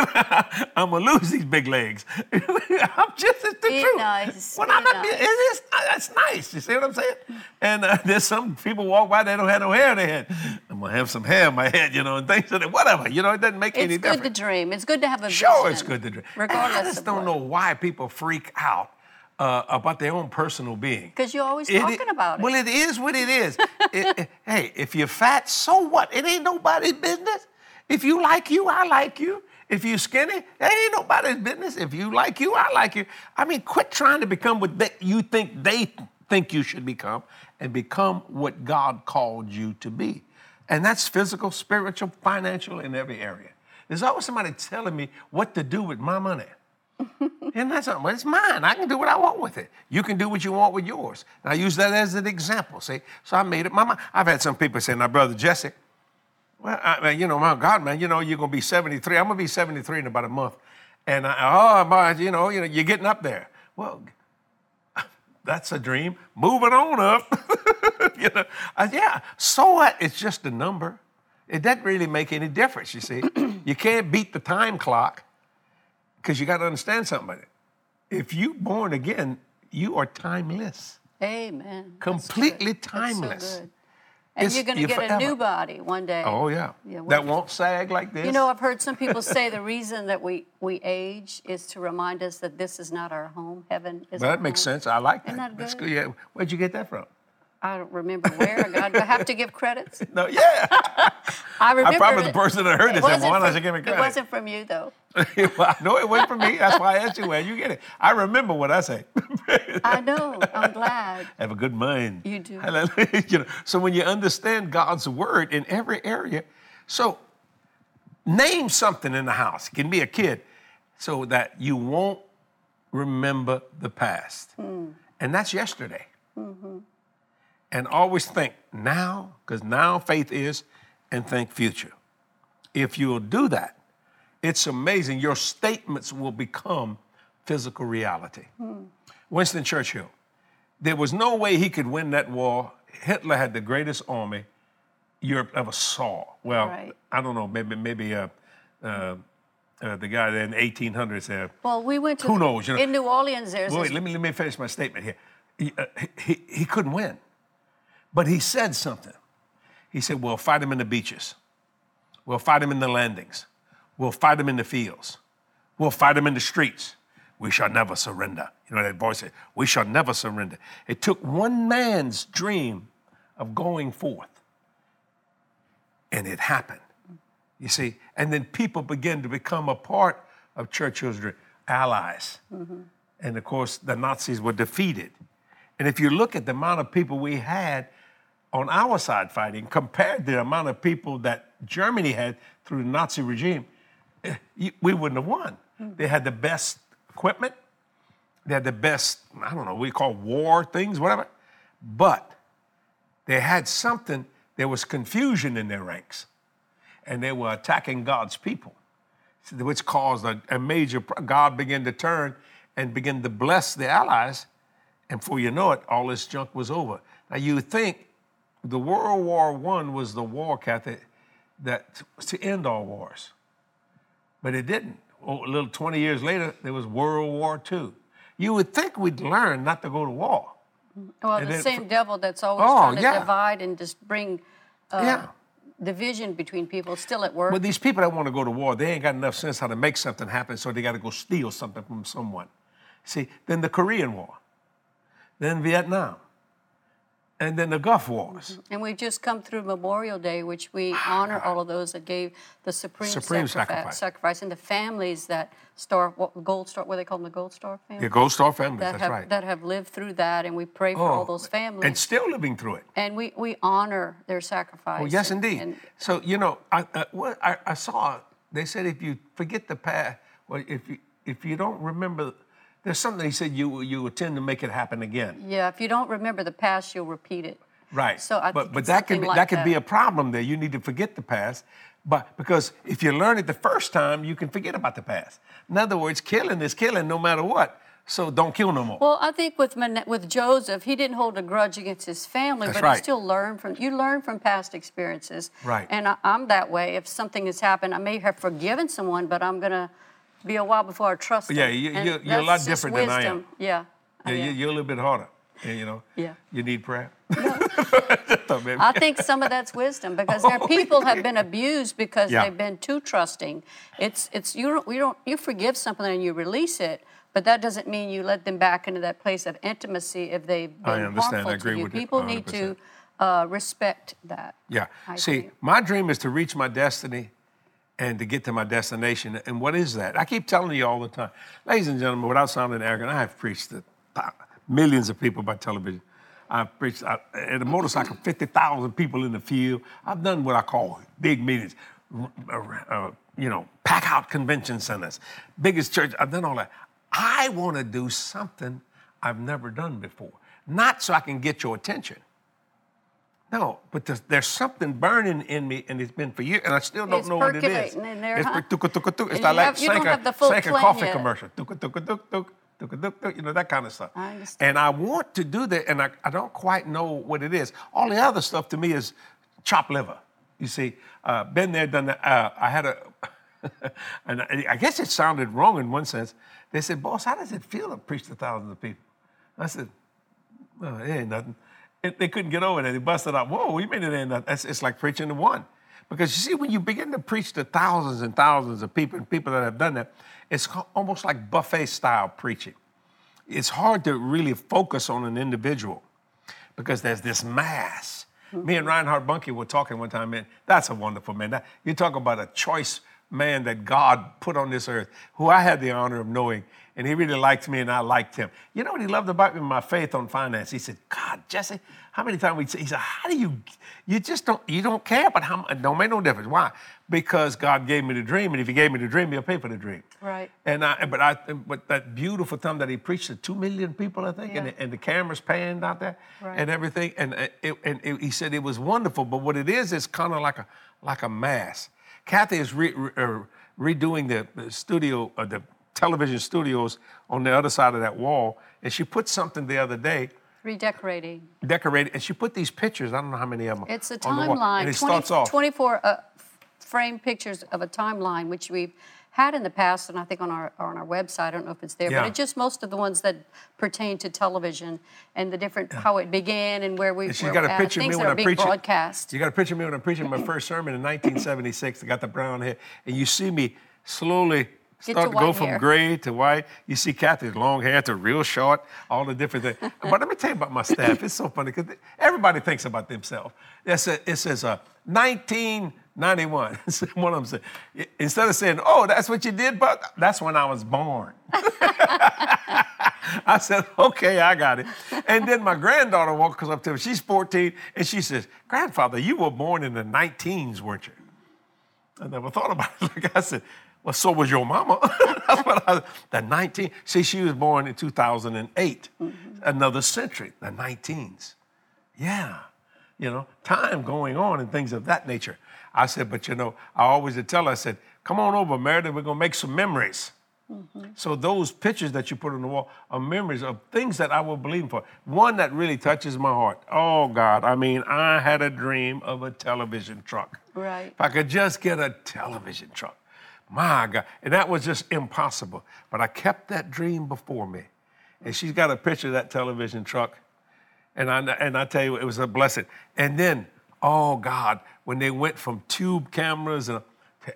Speaker 1: I'm gonna lose these big legs. I'm just it's the
Speaker 2: Be
Speaker 1: truth.
Speaker 2: nice, be
Speaker 1: I'm not,
Speaker 2: nice.
Speaker 1: it is that's nice. You see what I'm saying? And uh, there's some people walk by they don't have no hair in their head. I'm gonna have some hair in my head, you know, and things like that. Whatever, you know, it doesn't make
Speaker 2: it's
Speaker 1: any
Speaker 2: good
Speaker 1: difference.
Speaker 2: to dream. It's good to have a
Speaker 1: Sure,
Speaker 2: vision,
Speaker 1: it's good to dream.
Speaker 2: Regardless
Speaker 1: I just don't know why people freak out uh, about their own personal being.
Speaker 2: Because you're always
Speaker 1: It
Speaker 2: talking about it.
Speaker 1: Well, it is what it is. It- it- hey, if you're fat, so what? It ain't nobody's business. If you like you, I like you. If you're skinny, it ain't nobody's business. If you like you, I like you. I mean, quit trying to become what they, you think they think you should become and become what God called you to be. And that's physical, spiritual, financial, in every area. There's always somebody telling me what to do with my money. And that's not, well, it's mine. I can do what I want with it. You can do what you want with yours. And I use that as an example. See, so I made it my mind. I've had some people say, "Now, brother Jesse, well, I, man, you know, my God, man, you know, you're gonna be 73. I'm gonna be 73 in about a month." And I, oh, my, you know, you know, you're getting up there. Well, that's a dream. Moving on up. you know, I, yeah. So what? It's just a number. It doesn't really make any difference. You see, you can't beat the time clock because you got to understand something about it. If you born again, you are timeless.
Speaker 2: Amen.
Speaker 1: Completely
Speaker 2: so
Speaker 1: timeless.
Speaker 2: good. And
Speaker 1: It's-
Speaker 2: you're going to get a new body one day.
Speaker 1: Oh yeah,
Speaker 2: Yeah,
Speaker 1: that won't sag like this.
Speaker 2: You know, I've heard some people say the reason that we, we age is to remind us that this is not our home. Heaven is
Speaker 1: well,
Speaker 2: our
Speaker 1: that makes
Speaker 2: home.
Speaker 1: sense. I like that.
Speaker 2: That
Speaker 1: That's
Speaker 2: good.
Speaker 1: Yeah. Where'd you get that from?
Speaker 2: I don't remember where. I got. Do I have to give credits?
Speaker 1: No, yeah.
Speaker 2: I remember.
Speaker 1: I'm probably the person that heard
Speaker 2: it
Speaker 1: this and
Speaker 2: wasn't
Speaker 1: why not you give me credit?"
Speaker 2: It wasn't from you though.
Speaker 1: well, I know it went from me. That's why I asked you where you get it. I remember what I say.
Speaker 2: I know. I'm glad.
Speaker 1: I have a good mind.
Speaker 2: You do.
Speaker 1: Hallelujah. You know, so when you understand God's word in every area, so name something in the house. It can be a kid, so that you won't remember the past.
Speaker 2: Hmm.
Speaker 1: And that's yesterday.
Speaker 2: Mm-hmm.
Speaker 1: And always think now, because now faith is, and think future. If you'll do that, it's amazing. Your statements will become physical reality.
Speaker 2: Hmm.
Speaker 1: Winston Churchill, there was no way he could win that war. Hitler had the greatest army Europe ever saw. Well,
Speaker 2: Right.
Speaker 1: I don't know, maybe maybe uh, uh, uh, the guy there in the 1800s there.
Speaker 2: Well, we went to
Speaker 1: Who knows, you know?
Speaker 2: in New Orleans. There's
Speaker 1: Wait,
Speaker 2: this,
Speaker 1: let me let me finish my statement here. He, uh, he, he couldn't win, but he said something. He said, "We'll fight him in the beaches. We'll fight him in the landings. We'll fight him in the fields. We'll fight him in the streets. We shall never surrender." You know that voice said, "We shall never surrender." It took one man's dream of going forth, and it happened. You see, and then people begin to become a part of Churchill's dream, allies. Mm-hmm. And of course, the Nazis were defeated. And if you look at the amount of people we had on our side fighting compared to the amount of people that Germany had through the Nazi regime, eh, we wouldn't have won. They had the best equipment, they had the best, I don't know, we call war things, whatever. But they had something, there was confusion in their ranks, and they were attacking God's people which caused a, a major. God began to turn and begin to bless the allies, and before you know it, all this junk was over. Now you would think the World War One was the war, Kathy, that was to end all wars, but it didn't. Oh, a little 20 years later, there was World War Two. You would think we'd learn not to go to war.
Speaker 2: well,
Speaker 1: and
Speaker 2: the
Speaker 1: then
Speaker 2: same
Speaker 1: for-
Speaker 2: devil that's always
Speaker 1: Oh,
Speaker 2: trying to
Speaker 1: yeah.
Speaker 2: divide and just bring uh,
Speaker 1: yeah.
Speaker 2: division between people still at work.
Speaker 1: But these people that want to go to war, they ain't got enough sense how to make something happen, so they got to go steal something from someone. See, then the Korean War, then Vietnam, and then the Gulf Wars. Mm-hmm.
Speaker 2: And we've just come through Memorial Day, which we honor all of those that gave the supreme,
Speaker 1: Supreme
Speaker 2: sacrifi-
Speaker 1: sacrifice.
Speaker 2: sacrifice, and the families that star, what, Gold Star, what they call them, the Gold Star family,
Speaker 1: The Gold Star families,
Speaker 2: that
Speaker 1: that's
Speaker 2: have
Speaker 1: right.
Speaker 2: that have lived through that, and we pray for all
Speaker 1: Oh,
Speaker 2: those families,
Speaker 1: And still living through it.
Speaker 2: and we we honor their sacrifice.
Speaker 1: Oh, yes,
Speaker 2: and-
Speaker 1: indeed.
Speaker 2: and
Speaker 1: so, you know, I, I, what I, I saw, they said if you forget the past, well, if you, if you don't remember, there's something he said you, you would tend to make it happen again.
Speaker 2: yeah, if you don't remember the past, you'll repeat it.
Speaker 1: Right.
Speaker 2: So I
Speaker 1: but
Speaker 2: think
Speaker 1: but that could be,
Speaker 2: like
Speaker 1: that could be a problem there. You need to forget the past, But because if you learn it the first time, you can forget about the past. In other words, killing is killing no matter what. So don't kill no more.
Speaker 2: Well, I think with Man- with Joseph, he didn't hold a grudge against his family,
Speaker 1: That's
Speaker 2: but
Speaker 1: right.
Speaker 2: he still learned from you learn from past experiences.
Speaker 1: Right.
Speaker 2: And I, I'm that way. If something has happened, I may have forgiven someone, but I'm gonna be a while before I trust
Speaker 1: Yeah, you- you're a lot different than I am.
Speaker 2: wisdom. Yeah.
Speaker 1: yeah, you, you're a little bit harder. and, You know.
Speaker 2: Yeah.
Speaker 1: You need prayer. Minute.
Speaker 2: I think some of that's wisdom because their people have been abused because
Speaker 1: Yeah.
Speaker 2: they've been too trusting. It's it's you don't you don't you forgive something and you release it, but that doesn't mean you let them back into that place of intimacy if they've
Speaker 1: I
Speaker 2: been
Speaker 1: understand. I agree
Speaker 2: to you.
Speaker 1: with you
Speaker 2: People need to uh, respect that.
Speaker 1: Yeah.
Speaker 2: I
Speaker 1: See,
Speaker 2: agree.
Speaker 1: my dream is to reach my destiny and to get to my destination. And what is that? I keep telling you all the time. Ladies and gentlemen, without sounding arrogant, I have preached to millions of people by television. I've preached I, at a motorcycle, 50,000 people in the field. I've done what I call big meetings, uh, you know, pack out convention centers, biggest church. I've done all that. I want to do something I've never done before. Not so I can get your attention. No, but there's, there's something burning in me, and it's been for years, and I still don't
Speaker 2: It's
Speaker 1: know what it is.
Speaker 2: percolating in there,
Speaker 1: it's
Speaker 2: huh?
Speaker 1: tuka, tuka, tuka. It's
Speaker 2: And
Speaker 1: like
Speaker 2: have- you don't
Speaker 1: Sanka-
Speaker 2: have the full
Speaker 1: Sanka coffee
Speaker 2: yet.
Speaker 1: commercial. Tuka, tuka, tuka, tuka, tuka, tuka, tuka, you know, that kind of stuff.
Speaker 2: I understand.
Speaker 1: And I want to do that, and I, I don't quite know what it is. All the other stuff to me is chopped liver. You see, uh, been there, done that. Uh, I had a, and I I guess it sounded wrong in one sense. They said, boss, how does it feel to preach to thousands of people? I said, well, it ain't nothing. It, they couldn't get over that. They busted out. Whoa, we made it ain't nothing. It's, it's like preaching to one. Because you see, when you begin to preach to thousands and thousands of people and people that have done that, it's almost like buffet style preaching. It's hard to really focus on an individual because there's this mass. Me and mm-hmm. Reinhard Bonnke were talking one time, man. That's a wonderful man. That, you talk about a choice man that God put on this earth, who I had the honor of knowing, and he really liked me, and I liked him. You know what he loved about me? My faith on finance. He said, "God, Jesse, how many times we?" Say, he said, "How do you? You just don't. You don't care, but how? It don't make no difference. Why? Because God gave me the dream, and if He gave me the dream, He'll pay for the dream.
Speaker 2: Right.
Speaker 1: And I, but I, but that beautiful time that he preached to two million people, I think, and, the, and the cameras panned out there
Speaker 2: Right.
Speaker 1: and everything, and uh, it, and it, he said it was wonderful. But what it is is kind of like a like a mass. Kathy is re, re, uh, redoing the, studio, uh, the television studios on the other side of that wall, and she put something the other day.
Speaker 2: Redecorating.
Speaker 1: Decorated, and she put these pictures. I don't know how many of them.
Speaker 2: It's a
Speaker 1: on the wall,
Speaker 2: timeline.
Speaker 1: it
Speaker 2: 20
Speaker 1: starts off.
Speaker 2: 24 uh, frame pictures of a timeline, which we've had in the past, and I think on our on our website. I don't know if it's there,
Speaker 1: Yeah.
Speaker 2: but it's just most of the ones that pertain to television and the different how it began and where we
Speaker 1: she's
Speaker 2: where
Speaker 1: got a picture of me when I
Speaker 2: are being
Speaker 1: preach
Speaker 2: broadcast.
Speaker 1: You got a picture of me when I'm preaching my first sermon in 1976. I got the brown hair, and you see me slowly
Speaker 2: Get
Speaker 1: start
Speaker 2: to
Speaker 1: to go
Speaker 2: white
Speaker 1: from gray to white. You see Kathy's long hair to real short, all the different things. but let me tell you about my staff. It's so funny because everybody thinks about themselves. It says, it says uh, 1991. One of them said, instead of saying, "Oh, that's what you did," but that's when I was born. I said, okay, I got it. And then my granddaughter walks up to me. She's 14, and she says, Grandfather, you were born in the 19s, weren't you? I never thought about it. Like I said, well, so was your mama. That's what I, the 19, see, she was born in 2008, another century, the 19s. Yeah, you know, time going on and things of that nature. I said, but you know, I always tell her, I said, come on over, Meredith, we're gonna make some memories. Mm-hmm. So those pictures that you put on the wall are memories of things that I will believe for. One that really touches my heart. Oh God, I mean, I had a dream of a television truck.
Speaker 2: Right.
Speaker 1: If I could just get a television truck. My God. And that was just impossible. But I kept that dream before me. And she's got a picture of that television truck. And I, and I tell you, it was a blessing. And then, oh God, when they went from tube cameras to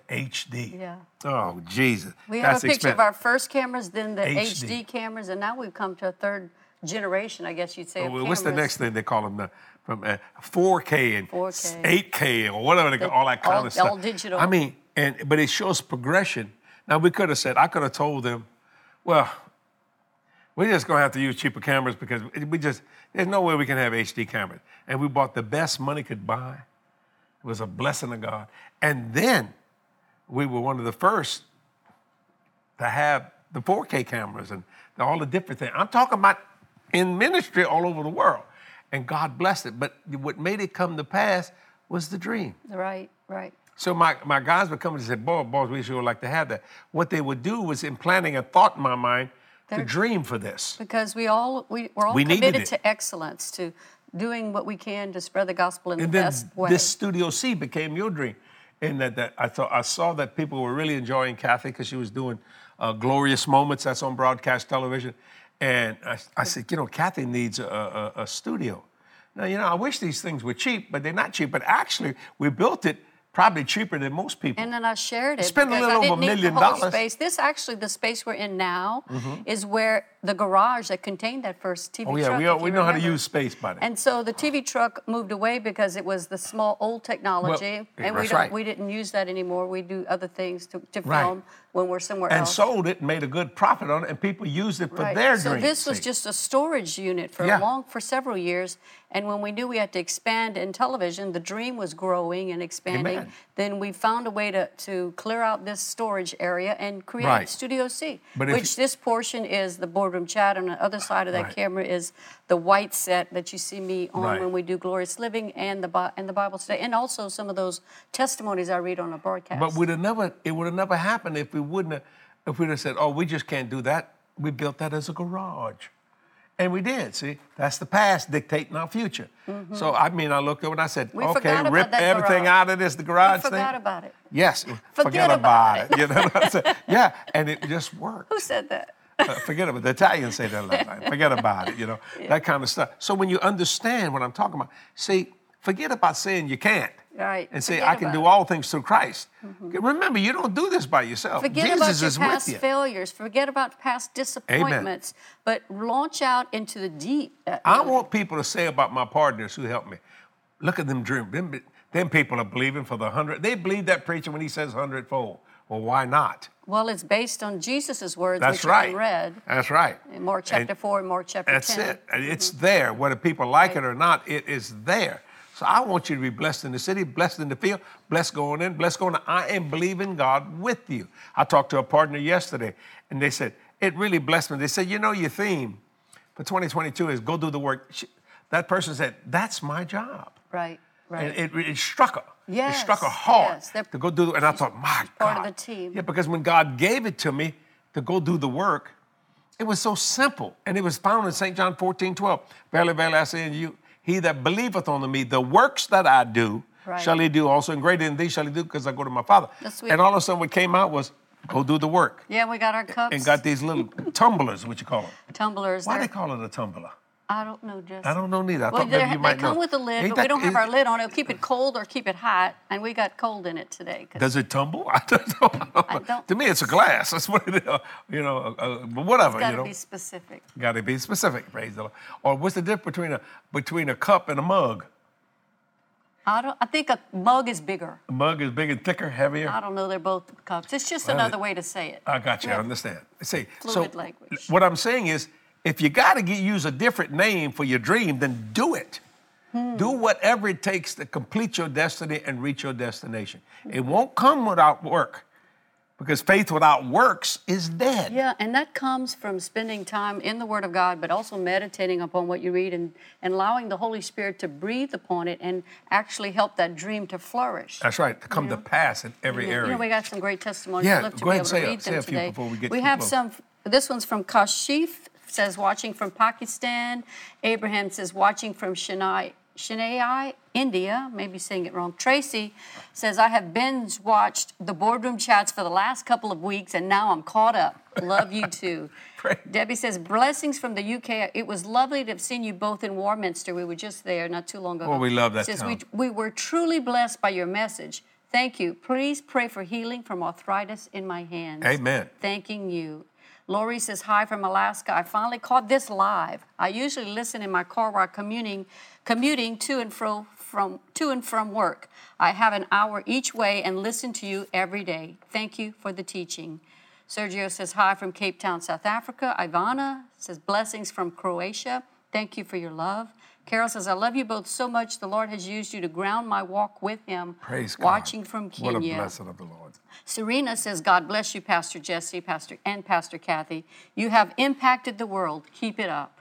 Speaker 1: HD.
Speaker 2: Yeah.
Speaker 1: Oh, Jesus.
Speaker 2: We have
Speaker 1: That's
Speaker 2: a picture
Speaker 1: expen-
Speaker 2: of our first cameras, then the
Speaker 1: HD.
Speaker 2: HD. cameras, and now we've come to a third generation, I guess you'd say.
Speaker 1: Oh, well, what's the next thing they call them? The, from uh, 4K and
Speaker 2: 4K.
Speaker 1: 8K or whatever they call
Speaker 2: The-
Speaker 1: all that kind
Speaker 2: all-
Speaker 1: of stuff.
Speaker 2: all digital.
Speaker 1: I mean, and but it shows progression. Now we could have said I could have told them, well, we're just gonna have to use cheaper cameras because we just there's no way we can have HD cameras. And we bought the best money could buy. It was a blessing of God. And then we were one of the first to have the 4K cameras and all the different things. I'm talking about in ministry all over the world. And God blessed it. But what made it come to pass was the dream.
Speaker 2: Right, right.
Speaker 1: So my, my guys would come and say, boy, boys, we sure would like to have that. What they would do was implanting a thought in my mind to dream for this.
Speaker 2: Because we all we, we're all
Speaker 1: We
Speaker 2: committed to excellence, to doing what we can to spread the gospel in
Speaker 1: And
Speaker 2: the best way.
Speaker 1: this Studio C became your dream. And that, that I thought I saw that people were really enjoying Kathy because she was doing uh, glorious moments. That's on broadcast television. And I, I said, you know, Kathy needs a, a, a studio. Now, you know, I wish these things were cheap, but they're not cheap. But actually, we built it probably cheaper than most people.
Speaker 2: And then I shared it.
Speaker 1: Spend a little
Speaker 2: I
Speaker 1: over a
Speaker 2: need
Speaker 1: million
Speaker 2: the whole
Speaker 1: dollars. Mm-hmm.
Speaker 2: Space. This actually, the space we're in now, is where the garage that contained that first TV
Speaker 1: oh yeah,
Speaker 2: truck.
Speaker 1: we,
Speaker 2: if
Speaker 1: we know how to use space, buddy.
Speaker 2: And so the TV truck moved away because it was the small old technology,
Speaker 1: Well,
Speaker 2: and we don't
Speaker 1: right.
Speaker 2: we didn't use that anymore. We do other things to, to
Speaker 1: Right.
Speaker 2: film when we're somewhere
Speaker 1: and
Speaker 2: else.
Speaker 1: sold it and made a good profit on it, and people used it for
Speaker 2: Right.
Speaker 1: their
Speaker 2: so
Speaker 1: dreams.
Speaker 2: this was just a storage unit for
Speaker 1: Yeah.
Speaker 2: a long for several years and when we knew we had to expand in television the dream was growing and expanding
Speaker 1: Amen.
Speaker 2: then we found a way to, to clear out this storage area and create
Speaker 1: Right.
Speaker 2: studio c
Speaker 1: But
Speaker 2: which this portion is the boardroom chat and on the other side of that
Speaker 1: Right.
Speaker 2: camera is the white set that you see me on
Speaker 1: Right.
Speaker 2: when we do glorious living and the and the bible study and also some of those testimonies i read on a broadcast
Speaker 1: But we'd have never, it would have never happened if we wouldn't have, if we'd have said, oh, we just can't do that. We built that as a garage. And we did, see? That's the past dictating our future. So, I mean, I looked over and I said,
Speaker 2: Mm-hmm. We
Speaker 1: okay, rip everything
Speaker 2: garage.
Speaker 1: out of this, the garage
Speaker 2: we forgot
Speaker 1: thing.
Speaker 2: about it
Speaker 1: Yes,
Speaker 2: Forget about
Speaker 1: it. You know what I'm saying? Yeah, and it just worked.
Speaker 2: who said that
Speaker 1: Uh, forget about it. The Italians say that a lot. Forget about it, you know, that kind of stuff. So when you understand what I'm talking about, see, forget about saying you can't.
Speaker 2: Right.
Speaker 1: And say,
Speaker 2: Forget
Speaker 1: I can do all things through Christ. Remember, you don't do this by yourself.
Speaker 2: Forget
Speaker 1: Jesus
Speaker 2: about your
Speaker 1: is
Speaker 2: past
Speaker 1: you.
Speaker 2: failures. Forget about past disappointments. But launch out into the deep. Uh,
Speaker 1: I want people to say about my partners who helped me, look at them dream. Them, them people are believing for the hundred. They believe that preacher when he says hundredfold. Well, why not?
Speaker 2: Well, it's based on Jesus' words,
Speaker 1: That's
Speaker 2: which
Speaker 1: right.
Speaker 2: I read
Speaker 1: That's right.
Speaker 2: in Mark chapter
Speaker 1: And
Speaker 2: 4 and Mark chapter
Speaker 1: That's
Speaker 2: 10.
Speaker 1: it. And It's there. Whether people like it or not, it is there. So I want you to be blessed in the city, blessed in the field, blessed going in, blessed going out. I am believing God with you. I talked to a partner yesterday, and they said, it really blessed me. They said, you know, your theme for 2022 is go do the work. She- That person said, that's my job.
Speaker 2: Right, right.
Speaker 1: And it, it struck her. It
Speaker 2: Yes,
Speaker 1: struck her hard
Speaker 2: yes.
Speaker 1: To go do. And I thought, my
Speaker 2: part of
Speaker 1: God.
Speaker 2: the team.
Speaker 1: Yeah, because when God gave it to me to go do the work, it was so simple. And it was found in St. John 14, 12. Verily, verily, I say unto you, he that believeth on me, the works that I do,
Speaker 2: Right.
Speaker 1: shall he do also, and greater than these shall he do, because I go to my Father. And all of a sudden, what came out was, go do the work.
Speaker 2: yeah, we got our cups,
Speaker 1: And got these little tumblers, what you call them.
Speaker 2: tumblers.
Speaker 1: Why they call it a tumbler?
Speaker 2: I don't know, just.
Speaker 1: I don't know neither. I
Speaker 2: Well,
Speaker 1: thought maybe
Speaker 2: they,
Speaker 1: you
Speaker 2: they come
Speaker 1: know.
Speaker 2: with a lid,
Speaker 1: Ain't
Speaker 2: but we don't have our lid on. It'll keep it cold or keep it hot, and we got cold in it today.
Speaker 1: Does it tumble? I don't know.
Speaker 2: I don't-
Speaker 1: to me, it's a glass. That's what it is. You know, uh, uh, but whatever.
Speaker 2: Got
Speaker 1: you
Speaker 2: to
Speaker 1: know,
Speaker 2: be specific.
Speaker 1: got to be specific. Praise the Lord. Or what's the difference between a between a cup and a mug?
Speaker 2: I don't. I think a mug is bigger.
Speaker 1: A mug is bigger, thicker, heavier.
Speaker 2: I don't know. They're both cups. It's just
Speaker 1: Well,
Speaker 2: another way to say it.
Speaker 1: I got you. I
Speaker 2: Yeah.
Speaker 1: understand. See,
Speaker 2: Fluid
Speaker 1: so
Speaker 2: language.
Speaker 1: what I'm saying is, if you got to use a different name for your dream, then do it.
Speaker 2: Hmm.
Speaker 1: Do whatever it takes to complete your destiny and reach your destination. It won't come without work, because faith without works is dead.
Speaker 2: Yeah, and that comes from spending time in the Word of God, but also meditating upon what you read and, and allowing the Holy Spirit to breathe upon it and actually help that dream to flourish.
Speaker 1: That's right. To come to pass in every
Speaker 2: You
Speaker 1: area.
Speaker 2: know, we got some great testimonies.
Speaker 1: Yeah,
Speaker 2: I'd love to
Speaker 1: go
Speaker 2: be
Speaker 1: ahead and say a-
Speaker 2: read
Speaker 1: say a few
Speaker 2: today.
Speaker 1: before we get
Speaker 2: we have some. This one's from Kashif. Says watching from Pakistan. Abraham says watching from Chennai, Chennai, India. Maybe saying it wrong. Tracy says I have binge watched the boardroom chats for the last couple of weeks, and now I'm caught up. Love you too. Debbie says blessings from the UK. It was lovely to have seen you both in Warminster. We were just there not too long ago.
Speaker 1: Well, we love that
Speaker 2: Says
Speaker 1: town.
Speaker 2: we we were truly blessed by your message. Thank you. Please pray for healing from arthritis in my hands.
Speaker 1: Amen.
Speaker 2: Thanking you. Lori says, Hi from Alaska. I finally caught this live. I usually listen in my car while commuting, commuting to and fro from to and from work. I have an hour each way and listen to you every day. Thank you for the teaching. Sergio says, Hi from Cape Town, South Africa. Ivana says, Blessings from Croatia. Thank you for your love. Carol says, I love you both so much. The Lord has used you to ground my walk with Him.
Speaker 1: Praise God.
Speaker 2: Watching from
Speaker 1: What a
Speaker 2: Kenya.
Speaker 1: blessing of the Lord.
Speaker 2: Serena says, God bless you, Pastor Jesse, Pastor and Pastor Kathy. You have impacted the world. Keep it up.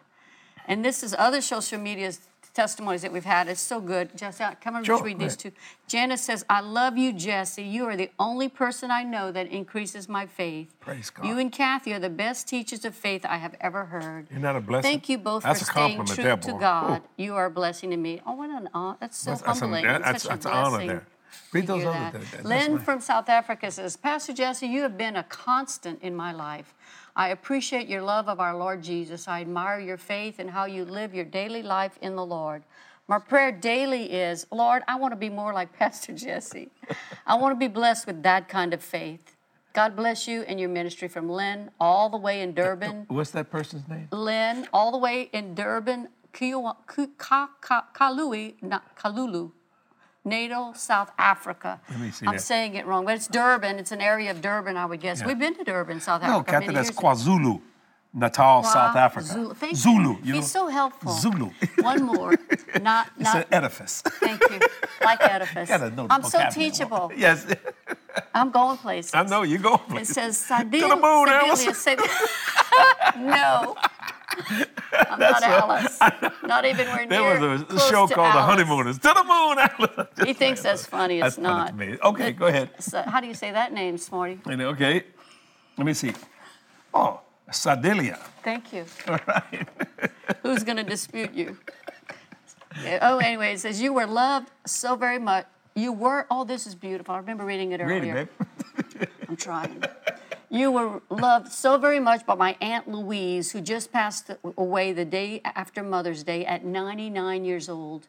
Speaker 2: And this is other social media testimonies that we've had. It's so good. Jesse, come on,
Speaker 1: Sure,
Speaker 2: let's read these two. Janice says, I love you, Jesse. You are the only person I know that increases my faith.
Speaker 1: Praise God.
Speaker 2: You and Kathy are the best teachers of faith I have ever heard.
Speaker 1: Isn't that a blessing?
Speaker 2: Thank you both
Speaker 1: That's
Speaker 2: for staying true
Speaker 1: there,
Speaker 2: to. God.
Speaker 1: Ooh.
Speaker 2: You are a blessing to me. Oh, what an honor. That's so
Speaker 1: That's- that's
Speaker 2: humbling.
Speaker 1: that's-
Speaker 2: a
Speaker 1: that's an honor there. Read those
Speaker 2: hear
Speaker 1: others
Speaker 2: that. Lynn from South Africa says, Pastor Jesse, you have been a constant in my life. I appreciate your love of our Lord Jesus. I admire your faith and how you live your daily life in the Lord. My prayer daily is, Lord, I want to be more like Pastor Jesse. I want to be blessed with that kind of faith. God bless you and your ministry from Lynn all the way in uh, Durban.
Speaker 1: What's that person's name?
Speaker 2: Lynn, all the way in Durban, Kiwa- Ku- Ka- Ka- Kalui, not Kalulu, Natal, South Africa.
Speaker 1: Let me see
Speaker 2: I'm
Speaker 1: that.
Speaker 2: saying it wrong, but it's Durban. It's an area of Durban, I would guess.
Speaker 1: Yeah.
Speaker 2: We've been to Durban, South Africa.
Speaker 1: Kathy,
Speaker 2: many
Speaker 1: that's. KwaZulu, Natal, South Africa.
Speaker 2: Zulu. Thank
Speaker 1: Zulu.
Speaker 2: You.
Speaker 1: You?
Speaker 2: He's so helpful.
Speaker 1: Zulu.
Speaker 2: One more. Not,
Speaker 1: It's an edifice.
Speaker 2: Thank you. Like edifice.
Speaker 1: Gotta know
Speaker 2: I'm so teachable.
Speaker 1: Yes,
Speaker 2: I'm going places.
Speaker 1: I know you go.
Speaker 2: It says
Speaker 1: to the moon, Alice.
Speaker 2: No. I'm not Alice. Not even where
Speaker 1: There
Speaker 2: near There
Speaker 1: was a
Speaker 2: close
Speaker 1: show called The
Speaker 2: Alice.
Speaker 1: Honeymooners. To the moon, Alice.
Speaker 2: He thinks that's funny. It's
Speaker 1: That's
Speaker 2: not.
Speaker 1: Okay, go ahead.
Speaker 2: So how do you say that name, Smarty?
Speaker 1: Okay, let me see. Oh, Sardilia.
Speaker 2: Thank you.
Speaker 1: All right.
Speaker 2: Who's going to dispute you? Oh, anyway, it says you were loved so very much. You were. Oh, this is beautiful. I remember reading it earlier.
Speaker 1: babe.
Speaker 2: I'm trying. You were loved so very much by my Aunt Louise, who just passed away the day after Mother's Day at 99 years old.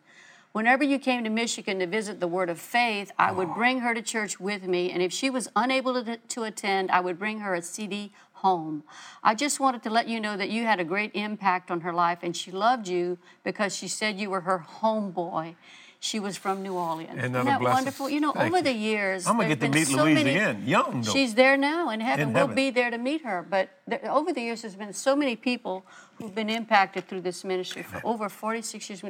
Speaker 2: Whenever you came to Michigan to visit the Word of Faith, I would bring her to church with me, and if she was unable to, to attend, I would bring her a CD home. I just wanted to let you know that you had a great impact on her life, and she loved you because she said you were her homeboy. She was from New Orleans.
Speaker 1: Isn't that a
Speaker 2: that
Speaker 1: blessing?
Speaker 2: wonderful? You know,
Speaker 1: Thank
Speaker 2: over
Speaker 1: you.
Speaker 2: the years,
Speaker 1: I'm gonna get to meet
Speaker 2: so
Speaker 1: Louise
Speaker 2: many-
Speaker 1: again, young though.
Speaker 2: She's there now in heaven.
Speaker 1: In
Speaker 2: we'll
Speaker 1: heaven.
Speaker 2: be there to meet her. But there, over the years, there's been so many people who've been impacted through this ministry for over 46 years.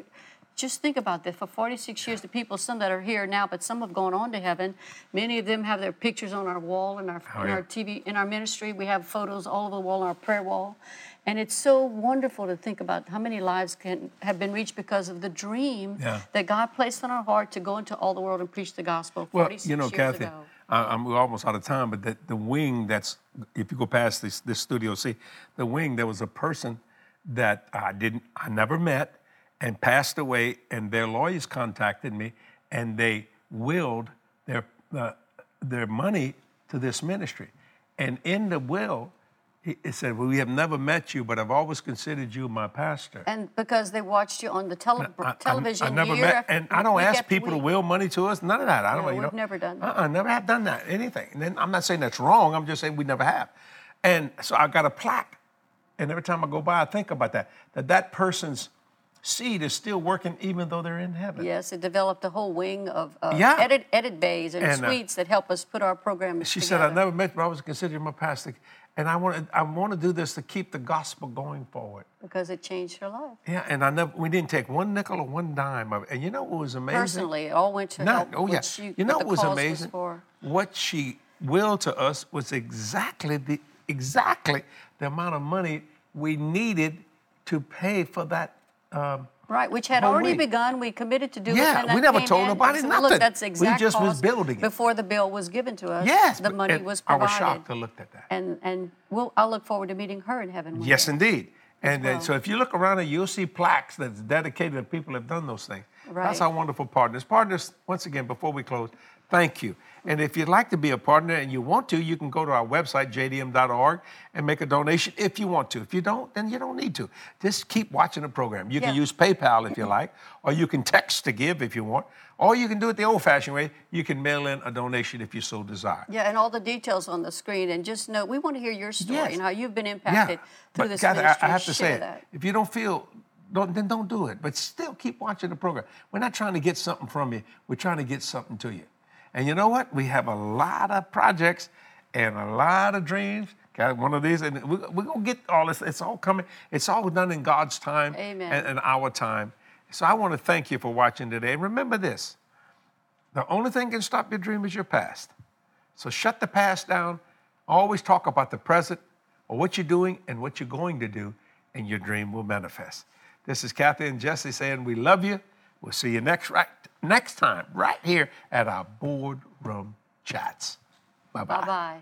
Speaker 2: Just think about this. For 46 years, the people, some that are here now, but some have gone on to heaven. Many of them have their pictures on our wall oh, in our,
Speaker 1: Oh, yeah.
Speaker 2: our TV, in our ministry. We have photos all over the wall on our prayer wall. And it's so wonderful to think about how many lives can have been reached because of the dream
Speaker 1: Yeah.
Speaker 2: that God placed on our heart to go into all the world and preach the gospel 46
Speaker 1: Well, you know, Kathy,
Speaker 2: ago.
Speaker 1: I, I'm almost out of time, but the, the wing that's, if you go past this, this studio, see, the wing, there was a person that I didn't, I never met and passed away, and their lawyers contacted me and they willed their, uh, their money to this ministry. And in the will, he- said, well, We have never met you, but I've always considered you my pastor.
Speaker 2: And because they watched you on the tele-
Speaker 1: I- I-
Speaker 2: television
Speaker 1: I, never
Speaker 2: year
Speaker 1: met, and I don't ask people to will money to us. None of that. I don't.
Speaker 2: No,
Speaker 1: you know,
Speaker 2: we've never done that.
Speaker 1: Uh-uh, never have done that. Anything. And then I'm not saying that's wrong. I'm just saying we never have. And so I got a plaque, and every time I go by, I think about that. That that person's seed is still working, even though they're in heaven.
Speaker 2: Yes, it developed a whole wing of uh,
Speaker 1: Yeah.
Speaker 2: edit, edit bays and,
Speaker 1: And, uh,
Speaker 2: suites that help us put our programs
Speaker 1: She
Speaker 2: together.
Speaker 1: said, "I never met, you, but I was considered my pastor, and I want to. I want to do this to keep the gospel going forward."
Speaker 2: because it changed her life.
Speaker 1: Yeah, and I never. We didn't take one nickel or one dime of it. And you know what was amazing?
Speaker 2: Personally, it all went to
Speaker 1: Not,
Speaker 2: help
Speaker 1: oh yeah.
Speaker 2: she,
Speaker 1: you know
Speaker 2: what
Speaker 1: was amazing?
Speaker 2: for.
Speaker 1: What she willed to us was exactly the exactly the amount of money we needed to pay for that. Um,
Speaker 2: Right, which had already
Speaker 1: week.
Speaker 2: begun. We committed to do it.
Speaker 1: Yeah,
Speaker 2: that
Speaker 1: we never told
Speaker 2: in.
Speaker 1: nobody
Speaker 2: So,
Speaker 1: nothing.
Speaker 2: Look, that's the
Speaker 1: We just was building it.
Speaker 2: before the bill was given to us.
Speaker 1: yes,
Speaker 2: the money was
Speaker 1: I was shocked to look at that.
Speaker 2: And and we'll, I'll look forward to meeting her in heaven.
Speaker 1: Yes,
Speaker 2: day.
Speaker 1: indeed. And
Speaker 2: well.
Speaker 1: so if you look around, and you'll see plaques that's dedicated to people who have done those things. That's our wonderful partners. Partners, once again, before we close, thank you. And if you'd like to be a partner and you want to, you can go to our website, jdm.org, and make a donation if you want to. If you don't, then you don't need to. Just keep watching the program. You can use PayPal if you like, or you can text to give if you want, or you can do it the old fashioned way. You can mail in a donation if you so desire.
Speaker 2: Yeah, and all the details on the screen. And just know, we want to hear your story
Speaker 1: Yes.
Speaker 2: and how you've been impacted through
Speaker 1: but
Speaker 2: this
Speaker 1: I-
Speaker 2: ministry.
Speaker 1: I, have to
Speaker 2: Share
Speaker 1: say it.
Speaker 2: that.
Speaker 1: If you don't feel, don't, then don't do it. But still keep watching the program. We're not trying to get something from you. We're trying to get something to you. And you know what? We have a lot of projects and a lot of dreams. Got one of these, and we're, we're gonna get all this. It's all coming. It's all done in God's time
Speaker 2: Amen.
Speaker 1: and, and our time. So I want to thank you for watching today. Remember this: the only thing can stop your dream is your past. So shut the past down. Always talk about the present or what you're doing and what you're going to do, and your dream will manifest. This is Kathy and Jesse saying we love you. We'll see you next right next time right here at our boardroom chats. Bye bye.
Speaker 2: Bye bye.